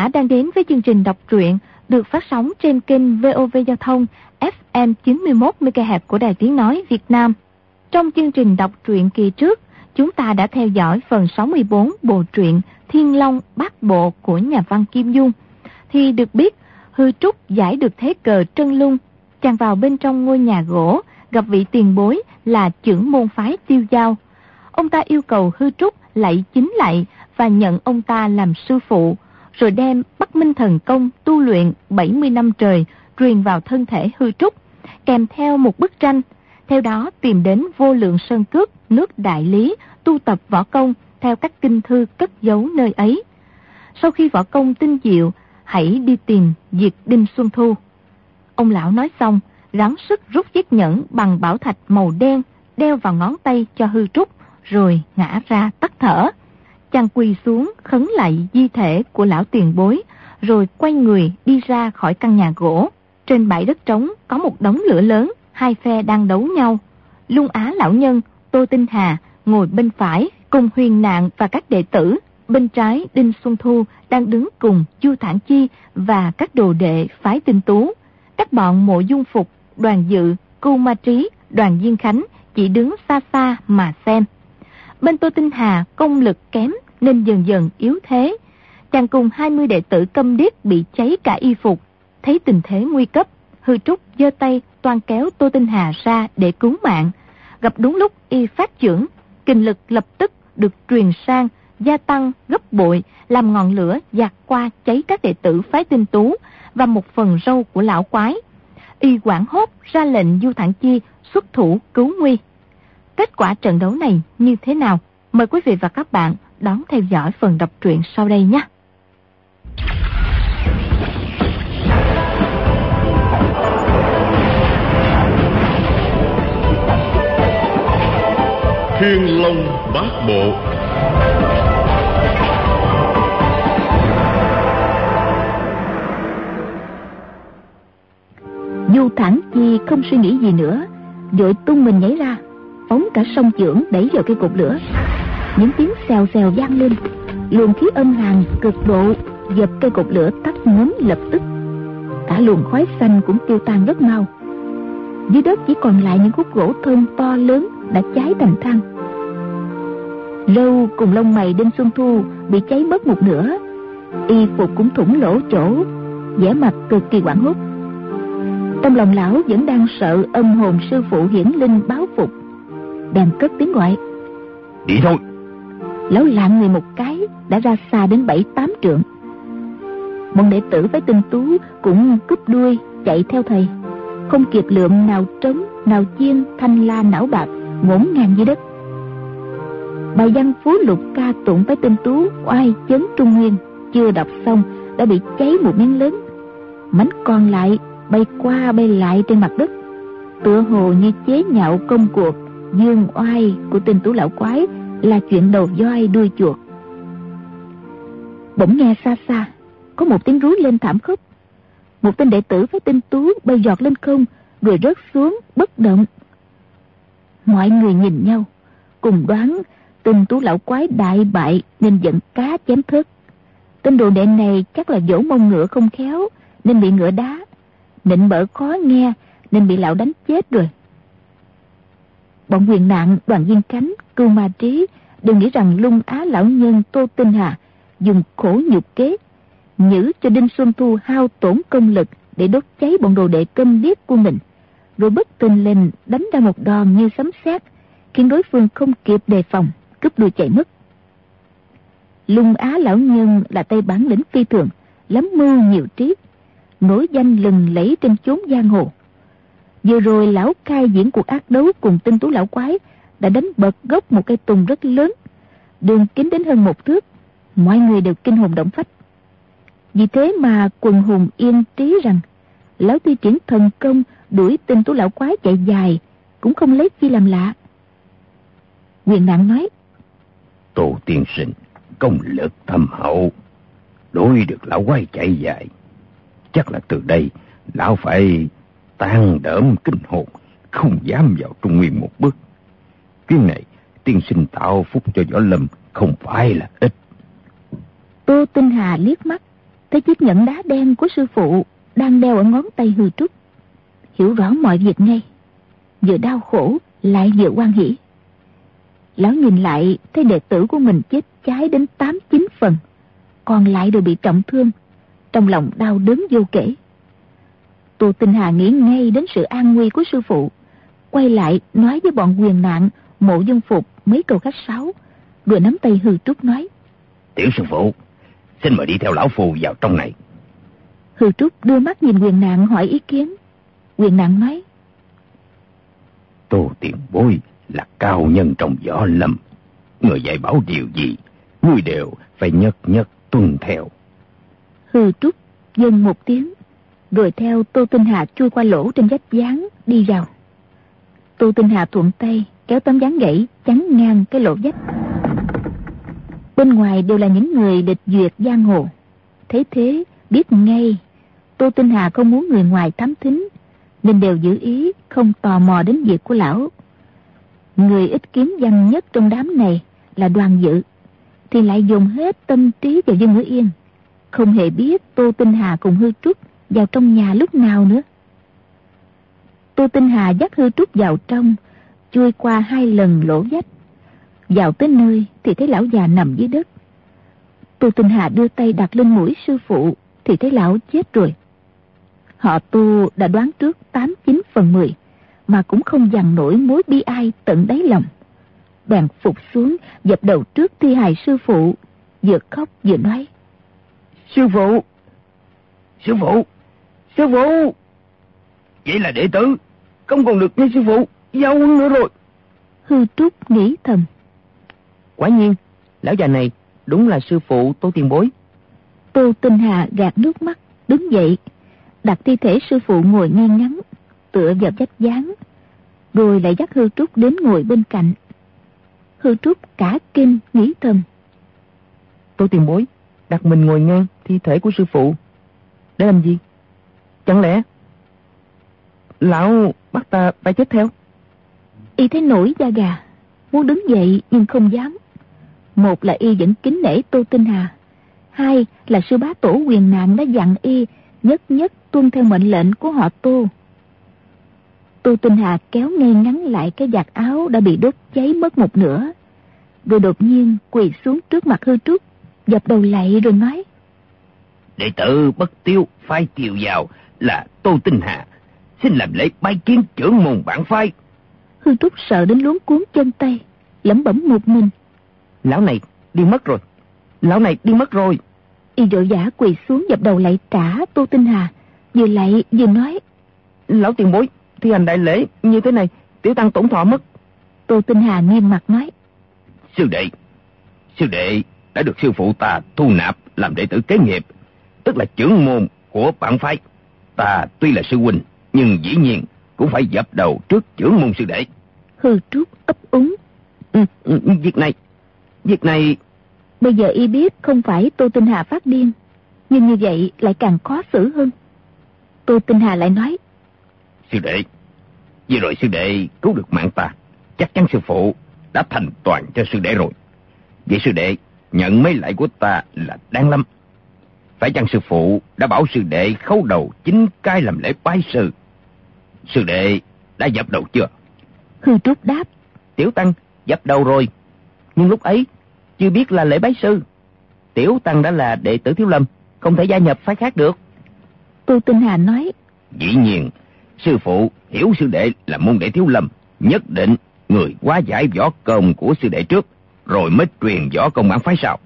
giả đang đến với chương trình đọc truyện được phát sóng trên kênh VOV Giao thông FM 91 MHz của Đài Tiếng Nói Việt Nam. Trong chương trình đọc truyện kỳ trước, chúng ta đã theo dõi phần 64 bộ truyện Thiên Long Bát Bộ của nhà văn Kim Dung. Thì được biết, Hư Trúc giải được thế cờ Trân Lung, chàng vào bên trong ngôi nhà gỗ, gặp vị tiền bối là trưởng môn phái tiêu giao. Ông ta yêu cầu Hư Trúc lạy chính lại và nhận ông ta làm sư phụ, rồi đem Bắc Minh Thần Công tu luyện 70 năm trời truyền vào thân thể hư trúc, kèm theo một bức tranh. Theo đó tìm đến vô lượng sơn cước, nước đại lý, tu tập võ công theo các kinh thư cất giấu nơi ấy. Sau khi võ công tinh diệu, hãy đi tìm diệt Đinh Xuân Thu. Ông lão nói xong, gắng sức rút chiếc nhẫn bằng bảo thạch màu đen, đeo vào ngón tay cho hư trúc, rồi ngã ra tắt thở. Chàng quỳ xuống khấn lại di thể của lão tiền bối, rồi quay người đi ra khỏi căn nhà gỗ. Trên bãi đất trống có một đống lửa lớn, hai phe đang đấu nhau. Lung Á lão nhân, Tô Tinh Hà ngồi bên phải cùng huyền nạn và các đệ tử. Bên trái Đinh Xuân Thu đang đứng cùng Chu Thản Chi và các đồ đệ phái tinh tú. Các bọn mộ dung phục, đoàn dự, Cưu ma trí, đoàn Diên Khánh chỉ đứng xa xa mà xem. Bên Tô Tinh Hà công lực kém nên dần dần yếu thế. Chàng cùng 20 đệ tử câm điếc bị cháy cả y phục. Thấy tình thế nguy cấp, hư trúc giơ tay toàn kéo Tô Tinh Hà ra để cứu mạng. Gặp đúng lúc y phát trưởng, kinh lực lập tức được truyền sang, gia tăng gấp bội, làm ngọn lửa dạt qua cháy các đệ tử phái tinh tú và một phần râu của lão quái. Y quảng hốt ra lệnh Du Thản Chi xuất thủ cứu nguy. Kết quả trận đấu này như thế nào? Mời quý vị và các bạn đón theo dõi phần đọc truyện sau đây nhé. Thiên Long Bát Bộ Du Thản Chi không suy nghĩ gì nữa, vội tung mình nhảy ra, phóng cả sông dưỡng đẩy vào cây cột lửa. Những tiếng xèo xèo vang lên, luồng khí âm hàn cực độ dập cây cột lửa tắt ngấm lập tức. Cả luồng khói xanh cũng tiêu tan rất mau. Dưới đất chỉ còn lại những khúc gỗ thơm to lớn đã cháy thành than. lâu cùng lông mày đinh xuân thu bị cháy mất một nửa, y phục cũng thủng lỗ chỗ, vẻ mặt cực kỳ hoảng hốt. Trong lòng lão vẫn đang sợ âm hồn sư phụ hiển linh báo phục Bèn cất tiếng gọi. Đi thôi. Lão lạng người một cái Đã ra xa đến bảy tám trượng. Bọn đệ tử với tinh tú Cũng cúp đuôi chạy theo thầy. Không kịp lượm nào trống Nào chiên thanh la não bạc Ngổn ngang dưới đất. Bài văn phú lục ca tụng với tinh tú Oai chấn trung nguyên Chưa đọc xong đã bị cháy một miếng lớn. Mảnh còn lại bay qua bay lại trên mặt đất. Tựa hồ như chế nhạo công cuộc dương oai của tên tú lão quái là chuyện đầu voi đuôi chuột. Bỗng nghe xa xa, có một tiếng rú lên thảm khốc. Một tên đệ tử với tên tú bay giọt lên không, rồi rớt xuống, bất động. Mọi người nhìn nhau, cùng đoán tên tú lão quái đại bại nên giận cá chém thớt. Tên đồ đệ này chắc là dỗ mông ngựa không khéo, nên bị ngựa đá. Nịnh bỡ khó nghe, nên bị lão đánh chết rồi bọn quyền nạn đoàn viên cánh, cưu ma trí, đều nghĩ rằng lung á lão nhân tô tinh hà dùng khổ nhục kế, nhử cho đinh xuân thu hao tổn công lực để đốt cháy bọn đồ đệ câm điếc của mình. Rồi bất tình lên đánh ra một đòn như sấm sét, khiến đối phương không kịp đề phòng, cướp đuôi chạy mất. Lung á lão nhân là tay bản lĩnh phi thường, lắm mưu nhiều trí, nổi danh lừng lẫy trên chốn giang hồ vừa rồi lão khai diễn cuộc ác đấu cùng tinh tú lão quái đã đánh bật gốc một cây tùng rất lớn. Đường kính đến hơn một thước, mọi người đều kinh hồn động phách. Vì thế mà quần hùng yên trí rằng, lão tuy triển thần công đuổi tinh tú lão quái chạy dài, cũng không lấy chi làm lạ. Quyền nạn nói, tổ tiên sinh, công lực thâm hậu, đuổi được lão quái chạy dài. Chắc là từ đây, lão phải tan đỡm kinh hồn, không dám vào Trung Nguyên một bước. Chuyến này, tiên sinh tạo phúc cho Võ Lâm không phải là ít. Tô Tô Tinh Hà liếc mắt, thấy chiếc nhẫn đá đen của sư phụ đang đeo ở ngón tay hư trúc. Hiểu rõ mọi việc ngay, vừa đau khổ lại vừa quan hỷ. Lão nhìn lại thấy đệ tử của mình chết cháy đến tám chín phần, còn lại đều bị trọng thương, trong lòng đau đớn vô kể. Tô Tinh Hà nghĩ ngay đến sự an nguy của sư phụ, quay lại nói với bọn quyền nạn mộ dân phục mấy câu khách sáo, rồi nắm tay hư trúc nói. Tiểu sư phụ, xin mời đi theo lão phù vào trong này. Hư trúc đưa mắt nhìn quyền nạn hỏi ý kiến. Quyền nạn nói. Tô tiền bối là cao nhân trong võ lâm. Người dạy bảo điều gì, ngươi đều phải nhất nhất tuân theo. Hư trúc dâng một tiếng, rồi theo Tô Tinh Hà chui qua lỗ trên vách dáng, đi vào. Tô Tinh Hà thuận tay, kéo tấm dáng gãy, chắn ngang cái lỗ vách. Bên ngoài đều là những người địch duyệt giang hồ. Thế thế, biết ngay, Tô Tinh Hà không muốn người ngoài thám thính, nên đều giữ ý, không tò mò đến việc của lão. Người ít kiếm văn nhất trong đám này là đoàn dự, thì lại dùng hết tâm trí vào dân ngữ yên không hề biết Tô Tinh Hà cùng hư trúc vào trong nhà lúc nào nữa. Tô Tinh Hà dắt hư trúc vào trong, chui qua hai lần lỗ vách. Vào tới nơi thì thấy lão già nằm dưới đất. Tô Tinh Hà đưa tay đặt lên mũi sư phụ thì thấy lão chết rồi. Họ tu đã đoán trước 89 phần 10 mà cũng không dằn nổi mối bi ai tận đáy lòng. Bèn phục xuống dập đầu trước thi hài sư phụ, vừa khóc vừa nói. Sư phụ! Sư phụ! Sư phụ! Vậy là đệ tử, không còn được nghe sư phụ, giao quân nữa rồi. Hư trúc nghĩ thầm. Quả nhiên, lão già này đúng là sư phụ Tô Tiền Bối. Tô Tinh Hà gạt nước mắt, đứng dậy, đặt thi thể sư phụ ngồi ngang ngắn, tựa vào vách dáng, rồi lại dắt hư trúc đến ngồi bên cạnh. Hư trúc cả kinh nghĩ thầm. Tô Tiền Bối, đặt mình ngồi ngang thi thể của sư phụ. Để làm gì? Chẳng lẽ lão bắt ta phải chết theo? Y thấy nổi da gà, muốn đứng dậy nhưng không dám. Một là Y vẫn kính nể Tô Tinh Hà. Hai là sư bá tổ quyền nạn đã dặn Y nhất nhất tuân theo mệnh lệnh của họ Tô. Tô Tinh Hà kéo ngay ngắn lại cái giặt áo đã bị đốt cháy mất một nửa. Rồi đột nhiên quỳ xuống trước mặt hư trúc, dập đầu lại rồi nói. Đệ tử bất tiêu, phái tiêu vào là Tô Tinh Hà. Xin làm lễ bái kiến trưởng môn bản phái. Hư trúc sợ đến luống cuốn chân tay, lẩm bẩm một mình. Lão này đi mất rồi, lão này đi mất rồi. Y vội giả quỳ xuống dập đầu lại trả Tô Tinh Hà, vừa lại vừa nói. Lão tiền bối, thi hành đại lễ như thế này, tiểu tăng tổn thọ mất. Tô Tinh Hà nghiêm mặt nói. Sư đệ, sư đệ đã được sư phụ ta thu nạp làm đệ tử kế nghiệp, tức là trưởng môn của bản phái. Ta tuy là sư huynh, nhưng dĩ nhiên cũng phải dập đầu trước trưởng môn sư đệ. Hư trúc ấp úng. Ừ, ừ, việc này, việc này... Bây giờ y biết không phải Tô Tinh Hà phát điên, nhưng như vậy lại càng khó xử hơn. Tô Tinh Hà lại nói. Sư đệ, vừa rồi sư đệ cứu được mạng ta, chắc chắn sư phụ đã thành toàn cho sư đệ rồi. Vậy sư đệ nhận mấy lại của ta là đáng lắm. Phải chăng sư phụ đã bảo sư đệ khấu đầu chính cái làm lễ bái sư? Sư đệ đã dập đầu chưa? Hư trúc đáp. Tiểu Tăng dập đầu rồi. Nhưng lúc ấy chưa biết là lễ bái sư. Tiểu Tăng đã là đệ tử Thiếu Lâm, không thể gia nhập phái khác được. Tô Tinh Hà nói. Dĩ nhiên, sư phụ hiểu sư đệ là môn đệ Thiếu Lâm, nhất định người quá giải võ công của sư đệ trước, rồi mới truyền võ công bản phái sau.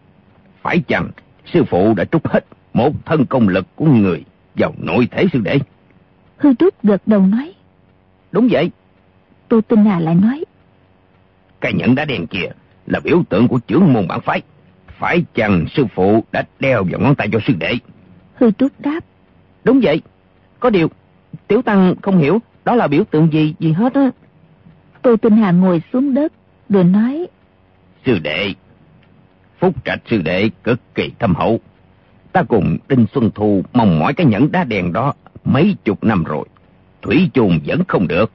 Phải chăng sư phụ đã trút hết một thân công lực của người vào nội thể sư đệ? Hư Trúc gật đầu nói. Đúng vậy. Tô Tinh Hà lại nói. Cái nhẫn đá đen kia là biểu tượng của trưởng môn bản phái. Phải chăng sư phụ đã đeo vào ngón tay cho sư đệ? Hư Trúc đáp. Đúng vậy. Có điều, Tiểu Tăng không hiểu đó là biểu tượng gì gì hết á. Tô Tinh Hà ngồi xuống đất, rồi nói. Sư đệ, phúc trạch sư đệ cực kỳ thâm hậu. Ta cùng Đinh Xuân Thu mong mỏi cái nhẫn đá đen đó mấy chục năm rồi. Thủy chung vẫn không được.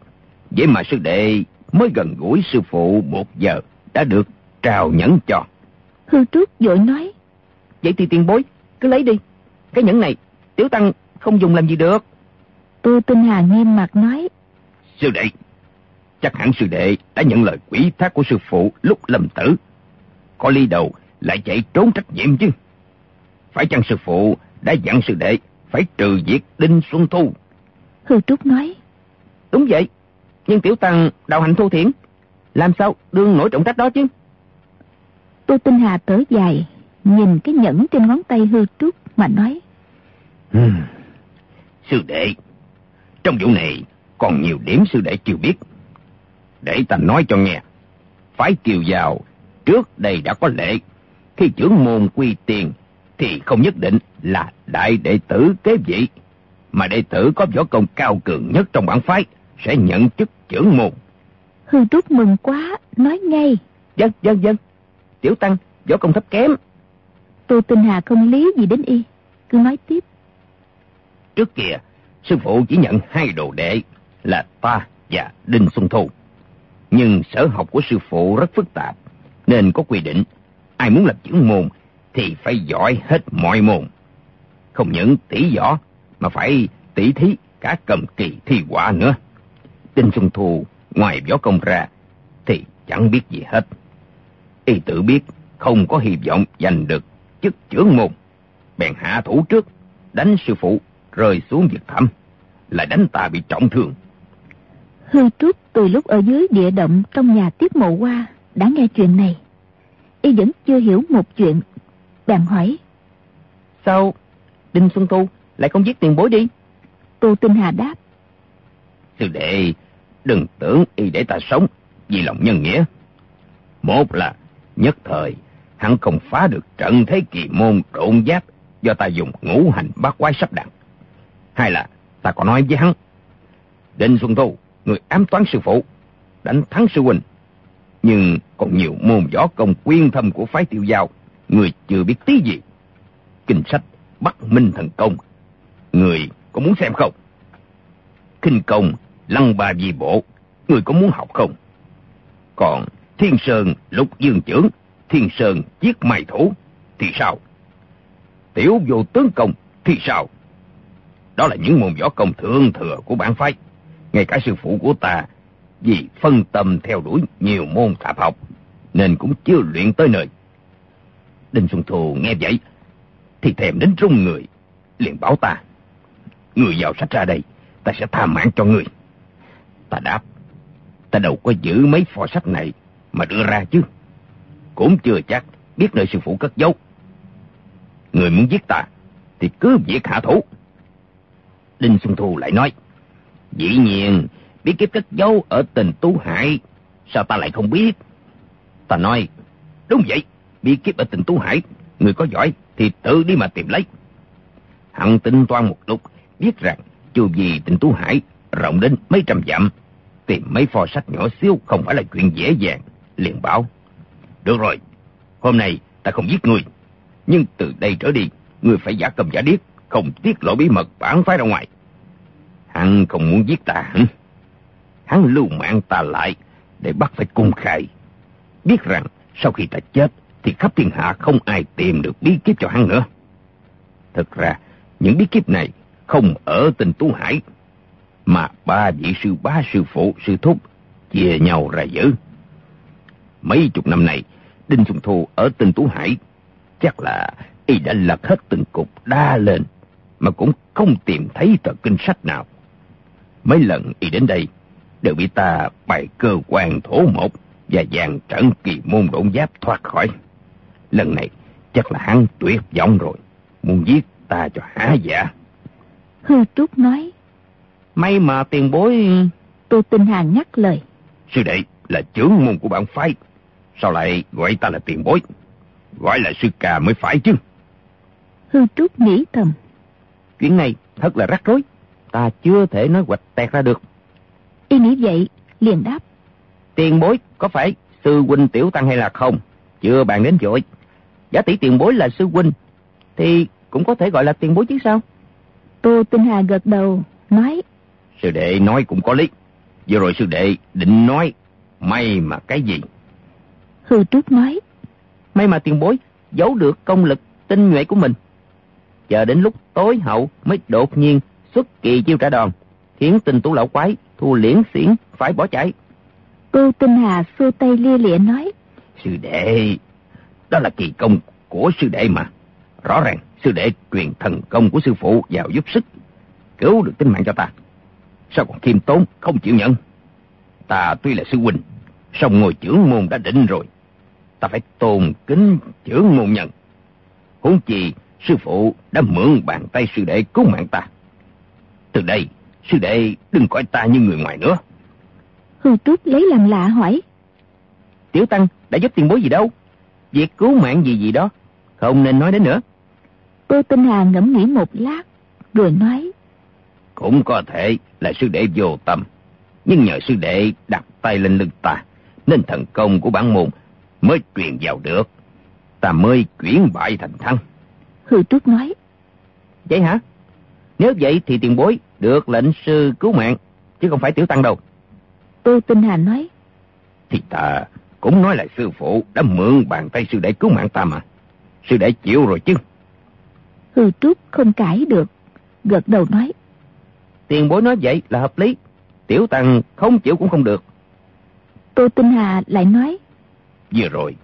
Vậy mà sư đệ mới gần gũi sư phụ một giờ đã được trao nhẫn cho. Hư Trúc vội nói. vậy thì tiền bối, cứ lấy đi. Cái nhẫn này, tiểu tăng không dùng làm gì được. Tô Tinh Hà nghiêm mặt nói. Sư đệ, chắc hẳn sư đệ đã nhận lời quỷ thác của sư phụ lúc lâm tử. Có ly đầu lại chạy trốn trách nhiệm chứ. Phải chăng sư phụ đã dặn sư đệ phải trừ diệt Đinh Xuân Thu? Hư Trúc nói. Đúng vậy, nhưng tiểu tăng đạo hạnh thô thiển, làm sao đương nổi trọng trách đó chứ? Tô Tinh Hà tới dài, nhìn cái nhẫn trên ngón tay hư trúc mà nói. Hmm. Sư đệ, trong vụ này còn nhiều điểm sư đệ chưa biết. Để ta nói cho nghe. Phái kiều vào, trước đây đã có lệ. Khi trưởng môn quy tiền, thì không nhất định là đại đệ tử kế vị. Mà đệ tử có võ công cao cường nhất trong bản phái, sẽ nhận chức trưởng môn. Hư Trúc mừng quá, nói ngay. Dân, dân, dân. Tiểu Tăng, võ công thấp kém. Tô Tinh Hà không lý gì đến y, cứ nói tiếp. Trước kia, sư phụ chỉ nhận hai đồ đệ là ta và Đinh Xuân Thu. Nhưng sở học của sư phụ rất phức tạp, nên có quy định ai muốn làm trưởng môn thì phải giỏi hết mọi môn. Không những tỷ võ mà phải tỷ thí cả cầm kỳ thi quả nữa. Đinh Xuân Thu ngoài võ công ra thì chẳng biết gì hết. Y tự biết không có hy vọng giành được chức trưởng môn. Bèn hạ thủ trước, đánh sư phụ rơi xuống vực thẳm, lại đánh ta bị trọng thương. Hư Trúc từ lúc ở dưới địa động trong nhà tiếp mộ qua đã nghe chuyện này. Y vẫn chưa hiểu một chuyện. Bèn hỏi. Sao Đinh Xuân Thu lại không giết tiền bối đi? Tô Tinh Hà đáp. Sư đệ, đừng tưởng y để ta sống vì lòng nhân nghĩa. Một là nhất thời hắn không phá được trận thế kỳ môn trộn giáp do ta dùng ngũ hành bát quái sắp đặt. Hai là ta có nói với hắn. Đinh Xuân Thu, người ám toán sư phụ, đánh thắng sư huynh. Nhưng còn nhiều môn võ công quyên thâm của phái tiêu giao, người chưa biết tí gì. Kinh sách Bắc Minh Thần Công, người có muốn xem không? Kinh công Lăng Ba Di Bộ, người có muốn học không? Còn Thiên Sơn Lục Dương Trưởng, Thiên Sơn chiếc Mày Thủ, thì sao? Tiểu vô tướng công, thì sao? Đó là những môn võ công thượng thừa của bản phái. Ngay cả sư phụ của ta, vì phân tâm theo đuổi nhiều môn tạp học, nên cũng chưa luyện tới nơi. Đinh Xuân Thu nghe vậy, thì thèm đến rung người, liền bảo ta. Người vào sách ra đây, ta sẽ tha mạng cho người. Ta đáp, ta đâu có giữ mấy phò sách này mà đưa ra chứ. Cũng chưa chắc biết nơi sư phụ cất giấu. Người muốn giết ta, thì cứ việc hạ thủ. Đinh Xuân Thu lại nói, dĩ nhiên, biết kiếp cất dấu ở tình Tú Hải, sao ta lại không biết? Ta nói, đúng vậy, bí kíp ở tỉnh Tú Hải, người có giỏi thì tự đi mà tìm lấy. hắn tính toán một lúc, biết rằng chu gì tỉnh Tú Hải rộng đến mấy trăm dặm, tìm mấy pho sách nhỏ xíu không phải là chuyện dễ dàng, liền bảo. Được rồi, hôm nay ta không giết người, nhưng từ đây trở đi, người phải giả cầm giả điếc, không tiết lộ bí mật bản phái ra ngoài. Hắn không muốn giết ta hả? Hắn lưu mạng ta lại để bắt phải cung khai. Biết rằng sau khi ta chết thì khắp thiên hạ không ai tìm được bí kíp cho hắn nữa. Thực ra, những bí kíp này không ở tình Tú Hải, mà ba vị sư ba sư phụ sư thúc chia nhau ra giữ. Mấy chục năm này, Đinh Xuân Thu ở tình Tú Hải, chắc là y đã lật hết từng cục đa lên, mà cũng không tìm thấy tờ kinh sách nào. Mấy lần y đến đây, đều bị ta bày cơ quan thổ một và dàn trận kỳ môn độn giáp thoát khỏi. Lần này, chắc là hắn tuyệt vọng rồi, muốn giết ta cho há dạ. Hư Trúc nói. May mà tiền bối... Tô Tinh Hà nhắc lời. Sư đệ là trưởng môn của bản phái. Sao lại gọi ta là tiền bối? Gọi là sư ca mới phải chứ. Hư Trúc nghĩ thầm. Chuyện này thật là rắc rối. Ta chưa thể nói hoạch tẹt ra được. Y nghĩ vậy, liền đáp. Tiền bối có phải sư huynh tiểu tăng hay là không? Chưa bàn đến dội. Giá tỷ tiền bối là sư huynh, thì cũng có thể gọi là tiền bối chứ sao? Tô Tinh Hà gật đầu, nói. Sư đệ nói cũng có lý. Vừa rồi sư đệ định nói, may mà cái gì? Hư Trúc nói. May mà tiền bối giấu được công lực tinh nhuệ của mình. Chờ đến lúc tối hậu mới đột nhiên xuất kỳ chiêu trả đòn, khiến tinh tú lão quái thua liễn xiển phải bỏ chạy. Cô Tinh Hà xua tay lia lịa nói. Sư đệ, đó là kỳ công của sư đệ mà. Rõ ràng sư đệ truyền thần công của sư phụ vào giúp sức, cứu được tính mạng cho ta. Sao còn khiêm tốn, không chịu nhận? Ta tuy là sư huynh, song ngồi trưởng môn đã định rồi. Ta phải tôn kính trưởng môn nhận. Huống chi, sư phụ đã mượn bàn tay sư đệ cứu mạng ta. Từ đây, sư đệ đừng coi ta như người ngoài nữa. Hư Trúc lấy làm lạ hỏi. Tiểu Tăng đã giúp tiền bối gì đâu. Việc cứu mạng gì gì đó, không nên nói đến nữa. Cô Tinh Hà ngẫm nghĩ một lát, rồi nói. Cũng có thể là sư đệ vô tâm, nhưng nhờ sư đệ đặt tay lên lưng ta, nên thần công của bản môn mới truyền vào được. Ta mới chuyển bại thành thắng. Hư Trúc nói. Vậy hả? Nếu vậy thì tiền bối được lệnh sư cứu mạng, chứ không phải tiểu tăng đâu. Tô Tinh Hà nói. Thì ta cũng nói là sư phụ đã mượn bàn tay sư đệ cứu mạng ta mà. Sư đệ chịu rồi chứ. Hư Trúc không cãi được, gật đầu nói. Tiền bối nói vậy là hợp lý, tiểu tăng không chịu cũng không được. Tô Tinh Hà lại nói. Vừa rồi,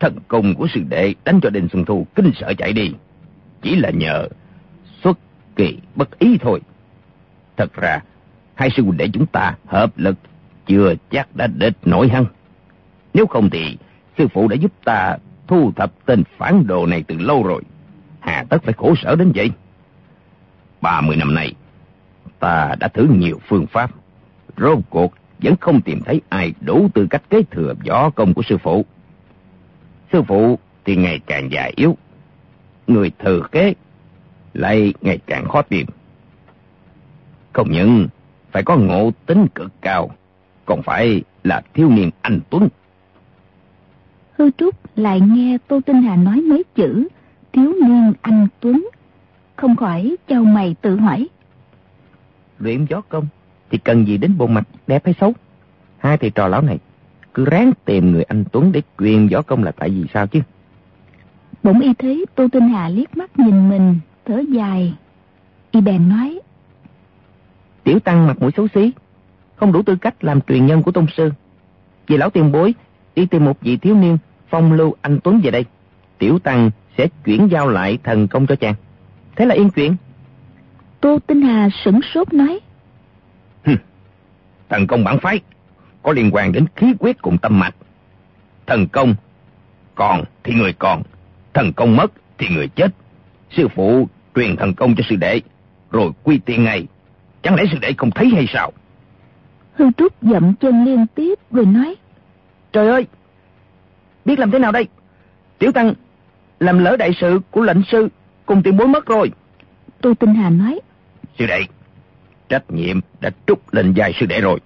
thần công của sư đệ đánh cho Đinh Xuân Thu kinh sợ chạy đi. Chỉ là nhờ xuất kỳ bất ý thôi. Thật ra, hai sư huynh đệ chúng ta hợp lực chưa chắc đã địch nổi hăng. Nếu không thì sư phụ đã giúp ta thu thập tên phản đồ này từ lâu rồi. Hà tất phải khổ sở đến vậy. Ba mươi năm nay, ta đã thử nhiều phương pháp. Rốt cuộc vẫn không tìm thấy ai đủ tư cách kế thừa võ công của sư phụ. Sư phụ thì ngày càng già yếu. Người thừa kế lại ngày càng khó tìm. Không những phải có ngộ tính cực cao, còn phải là thiếu niên anh Tuấn. Hư Trúc lại nghe Tô Tinh Hà nói mấy chữ thiếu niên anh Tuấn, không khỏi châu mày tự hỏi. Luyện gió công thì cần gì đến bộ mặt đẹp hay xấu? Hai thầy trò lão này cứ ráng tìm người anh Tuấn để truyền võ công là tại vì sao chứ? Bỗng y thấy Tô Tinh Hà liếc mắt nhìn mình, thở dài. Y bèn nói. Tiểu Tăng mặt mũi xấu xí, không đủ tư cách làm truyền nhân của tôn sư. Vì lão tiền bối đi tìm một vị thiếu niên phong lưu anh Tuấn về đây. Tiểu Tăng sẽ chuyển giao lại thần công cho chàng. Thế là yên chuyện. Tô Tinh Hà sửng sốt nói. Hừ, thần công bản phái có liên quan đến khí huyết cùng tâm mạch. Thần công còn thì người còn, thần công mất thì người chết. Sư phụ truyền thần công cho sư đệ, rồi quy tiên ngay. Chẳng lẽ sư đệ không thấy hay sao? Hư Trúc dậm chân liên tiếp rồi nói. Trời ơi! Biết làm thế nào đây? Tiểu Tăng làm lỡ đại sự của lệnh sư cùng tiền bối mất rồi. Tô Tinh Hà nói. Sư đệ, trách nhiệm đã trút lên vai sư đệ rồi.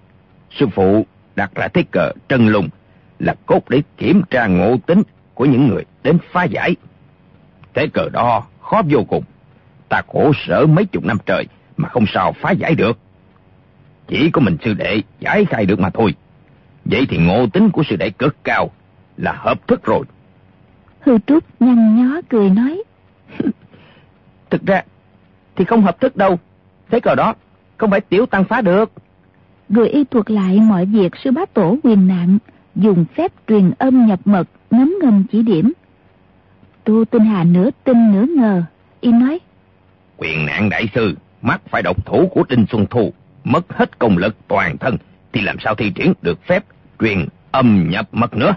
Sư phụ đặt ra thế cờ trân lùng là cốt để kiểm tra ngộ tính của những người đến phá giải. Thế cờ đó khó vô cùng. Ta khổ sở mấy chục năm trời mà không sao phá giải được. Chỉ có mình sư đệ giải khai được mà thôi. Vậy thì ngộ tính của sư đệ cực cao là hợp thức rồi. Hư Trúc nhăn nhó cười nói. Thực ra thì không hợp thức đâu. Thế cờ đó không phải tiểu tăng phá được. Rồi y thuật lại mọi việc sư bá tổ quyền nạn, dùng phép truyền âm nhập mật, ngấm ngầm chỉ điểm. Tô Tinh Hà nửa tin nửa ngờ, y nói. Quyền nạn đại sư, mắt phải độc thủ của Trinh Xuân Thu, mất hết công lực toàn thân, thì làm sao thi triển được phép truyền âm nhập mật nữa?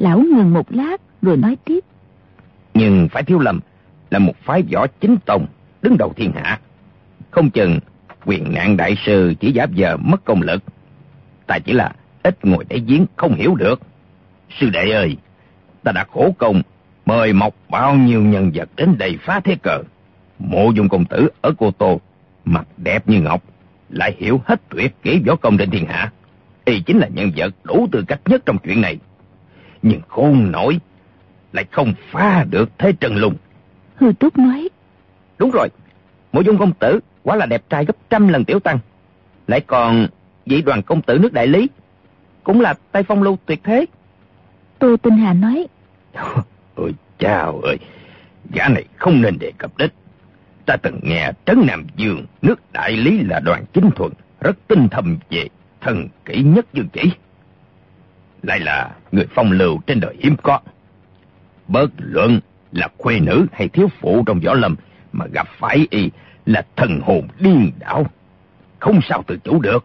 Lão ngừng một lát, rồi nói tiếp. Nhưng phải thiếu lầm là một phái võ chính tông đứng đầu thiên hạ. Không chừng quyền nạn đại sư chỉ giả giờ mất công lực. Ta chỉ là ít ngồi để giếng không hiểu được. Sư đệ ơi, ta đã khổ công mời mọc bao nhiêu nhân vật đến đây phá thế cờ. Mộ dung công tử ở Cô Tô, mặt đẹp như ngọc, lại hiểu hết tuyệt kỹ võ công trên thiên hạ. Y chính là nhân vật đủ tư cách nhất trong chuyện này. Nhưng khôn nổi, lại không phá được thế trần lùng. Hư Trúc nói. Đúng rồi, mộ dung công tử quá là đẹp trai gấp trăm lần tiểu tăng. Lại còn vị đoàn công tử nước đại lý, cũng là tay phong lưu tuyệt thế. Tô Tinh Hà nói. Ôi chào ơi, Gã này không nên đề cập đến. Ta từng nghe Trấn Nam Dương, nước đại lý là đoàn chính thuận, rất tinh thầm về thần kỹ nhất dương chỉ. Lại là người phong lưu trên đời hiếm có. Bớt luận là khuê nữ hay thiếu phụ trong võ lâm mà gặp phải y là thần hồn điên đảo. Không sao tự chủ được.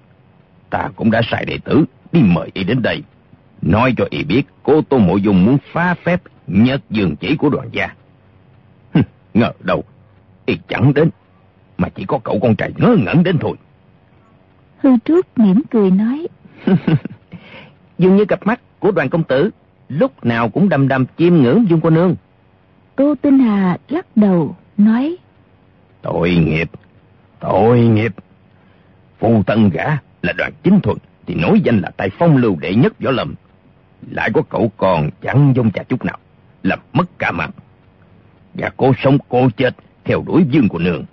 Ta cũng đã sai đệ tử đi mời y đến đây. Nói cho y biết cô Tô Mộ Dung muốn phá phép nhất dương chỉ của đoàn gia. ngờ đâu, y chẳng đến, mà chỉ có cậu con trai ngớ ngẩn đến thôi. Hư Trúc mỉm cười nói. Dường như cặp mắt của đoàn công tử, lúc nào cũng đầm đầm chiêm ngưỡng dung cô nương. Tô Tinh Hà lắc đầu, nói. Tội nghiệp, tội nghiệp. Phu tân gã là đoàn chính thuận, thì nói danh là tài phong lưu đệ nhất võ lâm. Lại có cậu còn chẳng dung trà chút nào, làm mất cả mặt. Và cô sống cô chết theo đuổi dương của nương.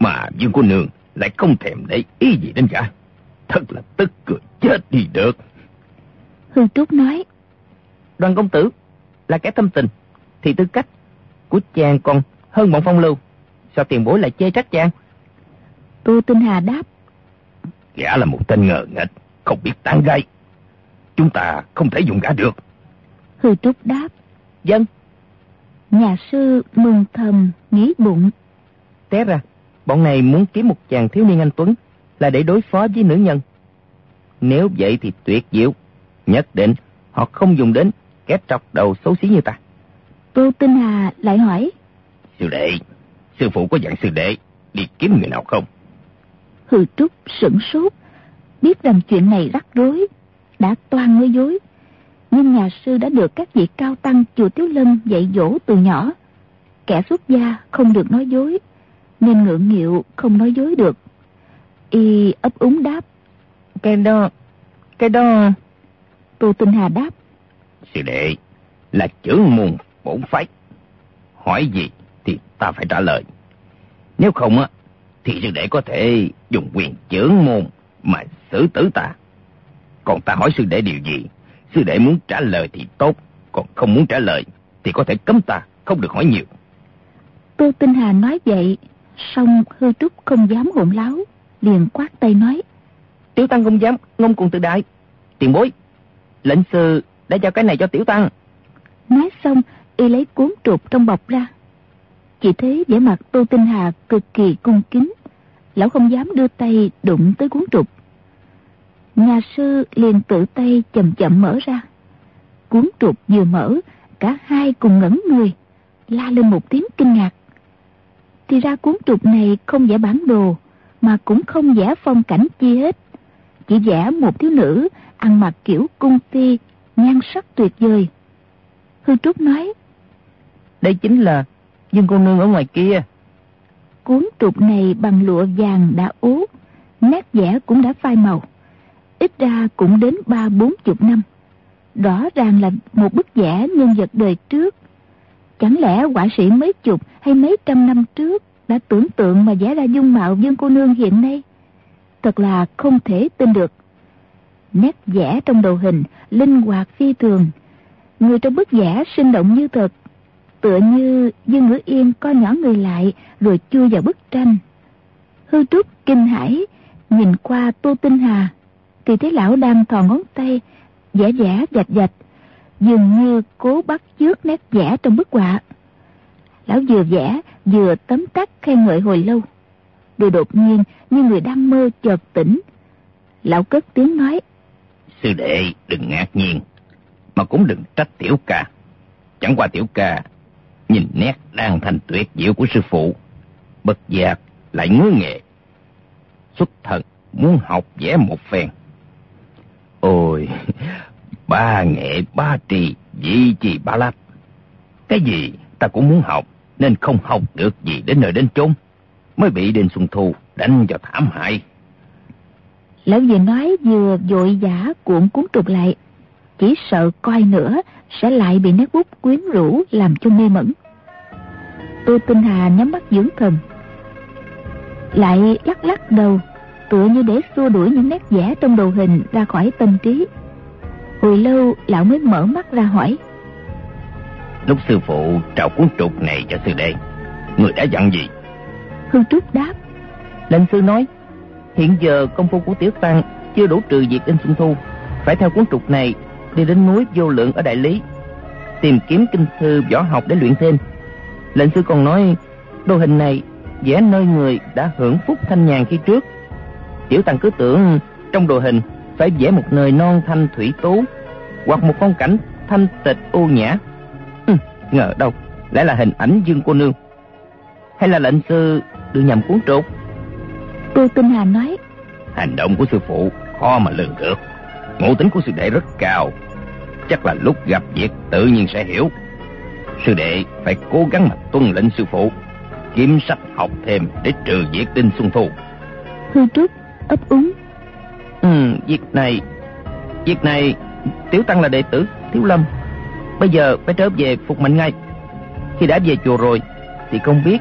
Mà dương của nương lại không thèm để ý gì đến cả. Thật là tức cười chết đi được. Hương Trúc nói. Đoàn công tử là kẻ tâm tình, thì tư cách của chàng còn hơn bọn phong lưu. Sao tiền bối lại chê trách chàng? Tô Tinh Hà đáp. Gã là một tên ngờ nghịch, không biết tán gái. Chúng ta không thể dùng gã được. Hư Trúc đáp. Dân. Nhà sư mừng thầm, nghĩ bụng. Té ra, bọn này muốn kiếm một chàng thiếu niên anh Tuấn là để đối phó với nữ nhân. Nếu vậy thì tuyệt diệu. Nhất định họ không dùng đến kẻ trọc đầu xấu xí như ta. Tô Tinh Hà lại hỏi. Sư đệ, sư phụ có dặn sư đệ đi kiếm người nào không? Hư Trúc sửng sốt, biết rằng chuyện này rắc rối, đã toan nói dối. Nhưng nhà sư đã được các vị cao tăng chùa Tiếu Lâm dạy dỗ từ nhỏ. Kẻ xuất gia không được nói dối, nên ngượng nghịu không nói dối được. Y ấp úng đáp. Cái đó, cái đó... Tô Tinh Hà đáp. Sư đệ, là trưởng môn bổn phái. Hỏi gì thì ta phải trả lời. Nếu không á, thì sư đệ có thể dùng quyền trưởng môn mà xử tử ta. Còn ta hỏi sư đệ điều gì, sư đệ muốn trả lời thì tốt, còn không muốn trả lời thì có thể cấm ta, không được hỏi nhiều. Tô Tinh Hà nói vậy, xong hư trúc không dám hỗn láo, liền quát tay nói. Tiểu Tăng không dám, ngông cùng tự đại. Tiền bối, lệnh sư đã giao cái này cho Tiểu Tăng. Nói xong, y lấy cuốn trục trong bọc ra. Chỉ thấy vẻ mặt Tô Tinh Hà cực kỳ cung kính. Lão không dám đưa tay đụng tới cuốn trục. Nhà sư liền tự tay chậm chậm mở ra. Cuốn trục vừa mở, cả hai cùng ngẩn người, la lên một tiếng kinh ngạc. Thì ra cuốn trục này không vẽ bản đồ, mà cũng không vẽ phong cảnh chi hết. Chỉ vẽ một thiếu nữ ăn mặc kiểu cung ti, nhan sắc tuyệt vời. Hư Trúc nói, Đây chính là Dương cô nương ở ngoài kia. Cuốn trục này bằng lụa vàng đã ố, nét vẽ cũng đã phai màu. Ít ra cũng đến ba bốn chục năm. Rõ ràng là một bức vẽ nhân vật đời trước. Chẳng lẽ họa sĩ mấy chục hay mấy trăm năm trước đã tưởng tượng mà vẽ ra dung mạo Dương cô nương hiện nay? Thật là không thể tin được. Nét vẽ trong đầu hình, linh hoạt phi thường. Người trong bức vẽ sinh động như thật, tựa như Dương Ngữ Yên co nhỏ người lại rồi chui vào bức tranh. Hư Trúc kinh hãi, nhìn qua Tô Tinh Hà, thì thấy lão đang thò ngón tay vẽ vẽ dạch dạch dường như cố bắt chước nét vẽ trong bức họa. Lão vừa vẽ, vừa tấm tắc khen ngợi hồi lâu. Rồi đột nhiên như người đang mơ chợt tỉnh. Lão cất tiếng nói. Sư đệ đừng ngạc nhiên, mà cũng đừng trách tiểu ca. Chẳng qua tiểu ca nhìn nét đang thành tuyệt diệu của sư phụ, bất giác lại ngứa nghệ. Xuất thần muốn học vẽ một phen. Ôi, ba nghệ ba trì, dị trì ba lách. Cái gì ta cũng muốn học, nên không học được gì đến nơi đến chốn. Mới bị Đinh Xuân Thu đánh cho thảm hại. Lão vừa nói vừa vội giả cuộn cuốn trục lại. Chỉ sợ coi nữa sẽ lại bị nét bút quyến rũ làm cho mê mẩn. Tô Tinh Hà nhắm mắt dưỡng thần Lại lắc lắc đầu Tựa như để xua đuổi những nét vẽ trong đầu hình ra khỏi tâm trí Hồi lâu lão mới mở mắt ra hỏi Lúc sư phụ trao cuốn trục này cho sư đệ, người đã dặn gì? Hương Trúc đáp. Lệnh sư nói, hiện giờ công phu của Tiểu Tăng chưa đủ trừ diệt Đinh Xuân Thu, phải theo cuốn trục này đi đến núi vô lượng ở Đại Lý, tìm kiếm kinh thư võ học để luyện thêm. Lệnh sư còn nói, đồ hình này vẽ nơi người đã hưởng phúc thanh nhàn khi trước. Tiểu Tăng cứ tưởng trong đồ hình phải vẽ một nơi non thanh thủy tú, hoặc một phong cảnh thanh tịch ô nhã. Hừ, ngờ đâu, lại là hình ảnh Dương cô nương. Hay là lệnh sư đưa nhầm cuốn trục? Tô Tinh Hà nói. Hành động của sư phụ khó mà lường được. Ngộ tính của sư đệ rất cao. Chắc là lúc gặp việc tự nhiên sẽ hiểu. Sư đệ phải cố gắng mà tuân lệnh sư phụ. Kiếm sách học thêm để trừ diệt Đinh Xuân Thu. Hư Trúc ấp úng. Ừ, việc này... Việc này... Tiểu Tăng là đệ tử Thiếu Lâm. Bây giờ phải trở về phục mệnh ngay. Khi đã về chùa rồi thì không biết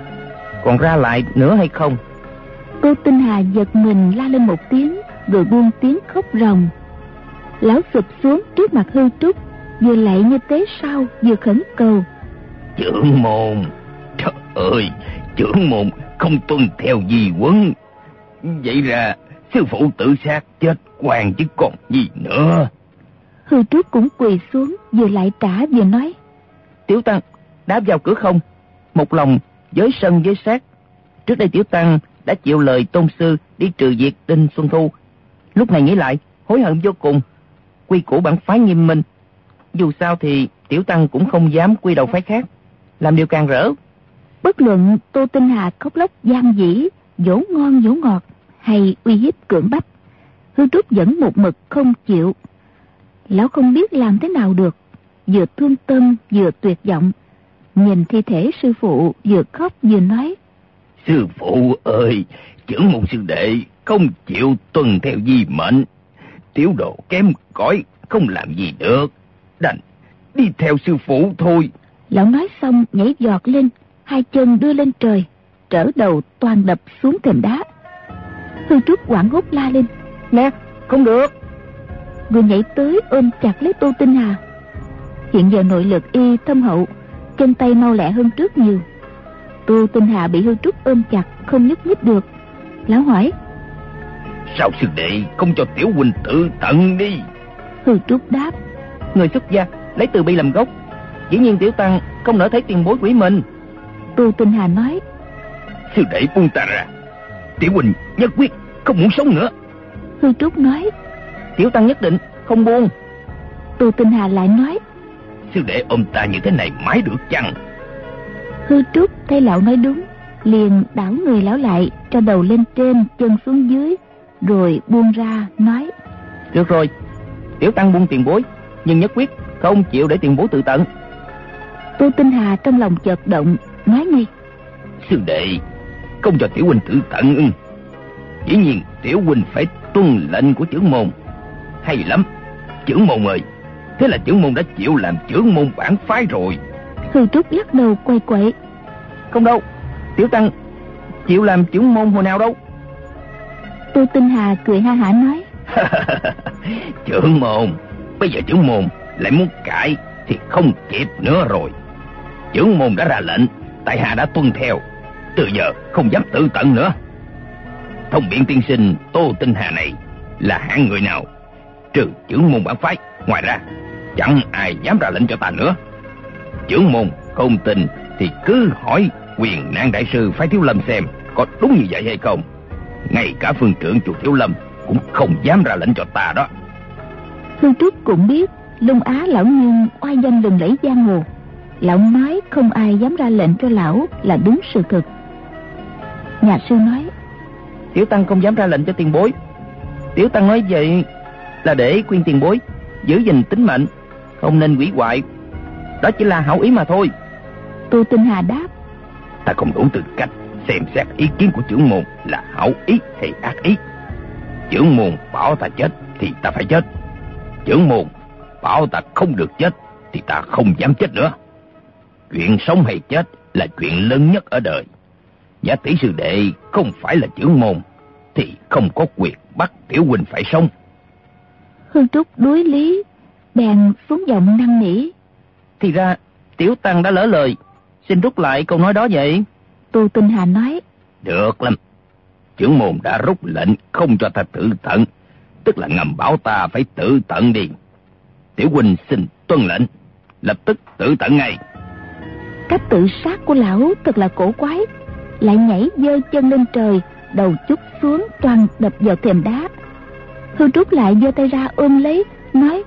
còn ra lại nữa hay không. Tô Tinh Hà giật mình la lên một tiếng rồi buông tiếng khóc ròng. Lão sụp xuống trước mặt hư trúc, vừa lạy như tế sao vừa khẩn cầu. Trưởng môn, trời ơi, trưởng môn không tuân theo di quấn. Vậy ra sư phụ tự sát chết quan chứ còn gì nữa. Hư trúc cũng quỳ xuống vừa lại trả vừa nói. Tiểu Tăng, đáp vào cửa không, một lòng với sân với sát. Trước đây Tiểu Tăng đã chịu lời tôn sư đi trừ diệt Đinh Xuân Thu. Lúc này nghĩ lại, hối hận vô cùng. Quy củ bản phái nghiêm minh. Dù sao thì Tiểu Tăng cũng không dám quy đầu phái khác. Làm điều càng rỡ. Bất luận Tô Tinh Hà khóc lóc giam dĩ, dỗ ngon dỗ ngọt, hay uy hiếp cưỡng bách. Hư Trúc vẫn một mực không chịu. Lão không biết làm thế nào được. Vừa thương tâm vừa tuyệt vọng. Nhìn thi thể sư phụ vừa khóc vừa nói. Sư phụ ơi, trưởng môn sư đệ không chịu tuân theo di mệnh. Tiểu độ kém cỏi không làm gì được. Đành đi theo sư phụ thôi. Lão nói xong nhảy giọt lên, hai chân đưa lên trời, trở đầu toàn đập xuống thềm đá. Hư Trúc quảng hốt la lên. Nè, không được. Rồi nhảy tới ôm chặt lấy Tô Tinh Hà. Hiện giờ nội lực y thâm hậu, chân tay mau lẹ hơn trước nhiều. Tô Tinh Hà bị hư trúc ôm chặt Không nhúc nhích được. Lão hỏi Sao sư đệ không cho tiểu huynh tự tận đi? Hư trúc đáp Người xuất gia lấy từ bi làm gốc. Dĩ nhiên tiểu tăng không nỡ thấy tiền bối quỷ mình. Tô Tinh Hà nói Sư đệ buông ta ra. Tiểu huynh nhất quyết không muốn sống nữa. Hư trúc nói Tiểu tăng nhất định không buông. Tô Tinh Hà lại nói Sư đệ ôm ta như thế này mãi được chăng Hư Trúc thấy lão nói đúng, liền đảo người lão lại, cho đầu lên trên, chân xuống dưới, rồi buông ra, nói. Được rồi, tiểu tăng buông tiền bối, nhưng nhất quyết không chịu để tiền bối tự tận. Tô Tinh Hà trong lòng chợt động, nói ngay. Sư đệ, không cho tiểu huynh tự tận. Dĩ nhiên tiểu huynh phải tuân lệnh của trưởng môn. Hay lắm, trưởng môn ơi, thế là trưởng môn đã chịu làm trưởng môn bản phái rồi. Hư Trúc lắc đầu quay quậy. Không đâu, Tiểu Tăng chịu làm trưởng môn hồi nào đâu. Tô Tinh Hà cười ha hả nói. trưởng môn, bây giờ trưởng môn lại muốn cãi thì không kịp nữa rồi. Trưởng môn đã ra lệnh, tại hạ đã tuân theo. Từ giờ không dám tự tận nữa. Thông biện tiên sinh Tô Tinh Hà này là hạng người nào? Trừ trưởng môn bản phái, ngoài ra chẳng ai dám ra lệnh cho ta nữa trưởng môn không tin thì cứ hỏi quyền nan đại sư phái thiếu lâm xem có đúng như vậy hay không. Ngay cả phương trưởng chùa thiếu lâm cũng không dám ra lệnh cho ta đó. Hương trúc cũng biết lung á lão nhân oai danh lừng lẫy giang hồ. Lão nói không ai dám ra lệnh cho lão là đúng sự thực nhà sư nói tiểu tăng không dám ra lệnh cho tiền bối. Tiểu tăng nói vậy là để khuyên tiền bối giữ gìn tính mệnh không nên quỷ hoại đó chỉ là hảo ý mà thôi. Tô Tinh Hà đáp. Ta không đủ tư cách xem xét ý kiến của trưởng môn là hảo ý hay ác ý. Trưởng môn bảo ta chết thì ta phải chết. Trưởng môn bảo ta không được chết thì ta không dám chết nữa. Chuyện sống hay chết là chuyện lớn nhất ở đời. Giả tỷ sư đệ không phải là trưởng môn Thì không có quyền bắt tiểu huynh phải sống. Hương Trúc đối lý Bèn xuống giọng năn nỉ Thì ra Tiểu Tăng đã lỡ lời, xin rút lại câu nói đó vậy. Tô Tinh Hà nói. Được lắm. Trưởng môn đã rút lệnh không cho ta tự tận, tức là ngầm bảo ta phải tự tận đi. Tiểu huynh xin tuân lệnh, lập tức tự tận ngay. Cách tự sát của lão thật là cổ quái, lại nhảy dơ chân lên trời, đầu chút xuống toàn đập vào thềm đá. Hư Trúc lại giơ tay ra ôm lấy, nói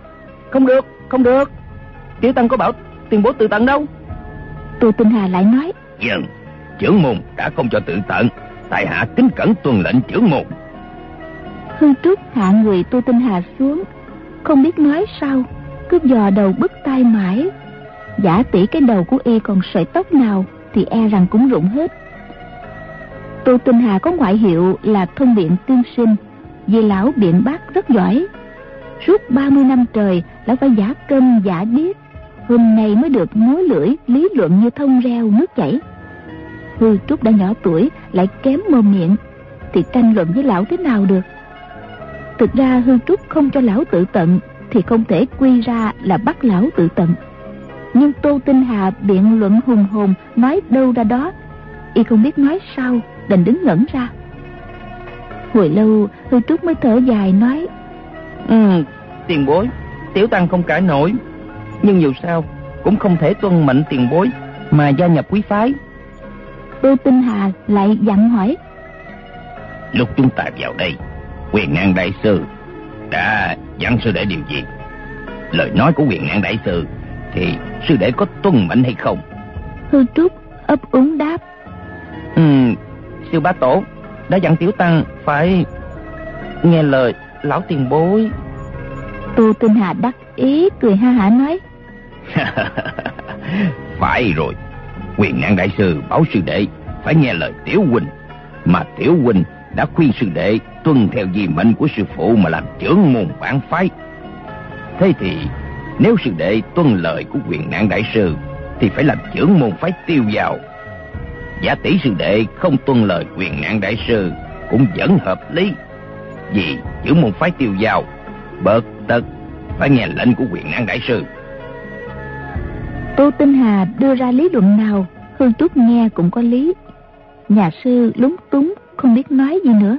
Không được, không được. Tiểu Tăng có bảo tiền bối tự tận đâu. Tô Tinh Hà lại nói Dần, vâng, trưởng môn đã không cho tự tận, tại hạ kính cẩn tuân lệnh trưởng môn. Hư Trúc hạ người Tô Tinh Hà xuống, không biết nói sao, cứ dò đầu bứt tai mãi. Giả tỷ cái đầu của y còn sợi tóc nào thì e rằng cũng rụng hết. Tô Tinh Hà có ngoại hiệu là thông biện tiên sinh, vì lão biện bác rất giỏi. Suốt 30 năm trời, lão phải giả câm giả điếc, hôm nay mới được múa lưỡi lý luận như thông reo nước chảy. Hư Trúc đã nhỏ tuổi lại kém mồm miệng, thì tranh luận với lão thế nào được? Thực ra Hư Trúc không cho lão tự tận thì không thể quy ra là bắt lão tự tận. Nhưng Tô Tinh Hà biện luận hùng hồn nói đâu ra đó, y không biết nói sao, đành đứng ngẩn ra. Hồi lâu Hư Trúc mới thở dài nói Ừ, tiền bối, tiểu tăng không cãi nổi, nhưng dù sao cũng không thể tuân mệnh tiền bối mà gia nhập quý phái. Tô Tinh Hà lại dặn hỏi Lúc chúng ta vào đây, quyền ngang đại sư đã dặn sư đệ điều gì? Lời nói của quyền ngang đại sư thì sư đệ có tuân mệnh hay không? Hư Trúc ấp úng đáp Ừ, sư bá tổ đã dặn tiểu tăng phải nghe lời lão tiền bối. Tô Tinh Hà đắc ý cười ha hả nói Phải rồi, quyền năng đại sư bảo sư đệ phải nghe lời tiểu huynh, mà tiểu huynh đã khuyên sư đệ tuân theo di mệnh của sư phụ mà làm trưởng môn bản phái. Thế thì nếu sư đệ tuân lời của quyền nạn đại sư thì phải làm trưởng môn phái tiêu vào. Giả tỷ sư đệ không tuân lời quyền nạn đại sư cũng vẫn hợp lý. Vì trưởng môn phái tiêu vào, bớt tật phải nghe lệnh của quyền nạn đại sư. Tô Tinh Hà đưa ra lý luận nào, Hương Trúc nghe cũng có lý. Nhà sư lúng túng, Không biết nói gì nữa.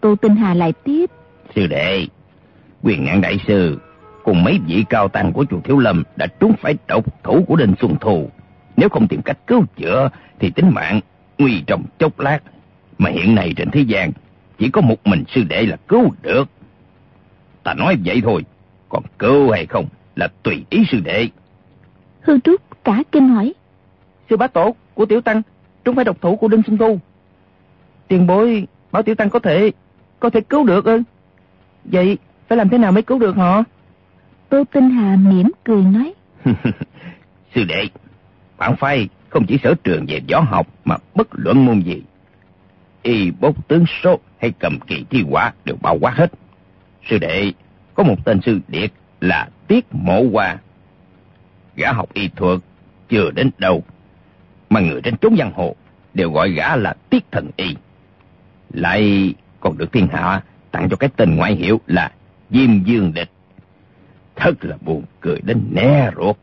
Tô Tinh Hà lại tiếp. Sư đệ, Quyền ngạn đại sư, Cùng mấy vị cao tăng của chùa Thiếu Lâm Đã trúng phải độc thủ của Đinh Xuân Thù Nếu không tìm cách cứu chữa, Thì tính mạng nguy trong chốc lát. Mà hiện nay trên thế gian, Chỉ có một mình sư đệ là cứu được. Ta nói vậy thôi, Còn cứu hay không là tùy ý sư đệ. Hư Trúc cả kinh hỏi. Sư bá tổ của Tiểu Tăng trúng phải độc thủ của Đinh Xuân Tu. Tiền bối bảo Tiểu Tăng có thể có thể cứu được ư? Vậy phải làm thế nào mới cứu được họ? Tô Tinh Hà mỉm cười nói. Sư đệ, bản phái không chỉ sở trường về võ học mà bất luận môn gì. Y bốc tướng số hay cầm kỳ thi quả đều bao quát hết. Sư đệ có một tên sư điệt là Tiết Mộ Hoa gã học y thuật chưa đến đâu, mà người trên chốn giang hồ đều gọi gã là Tiết Thần Y. Lại còn được thiên hạ tặng cho cái tên ngoại hiệu là Diêm Dương Địch. Thật là buồn cười đến né ruột.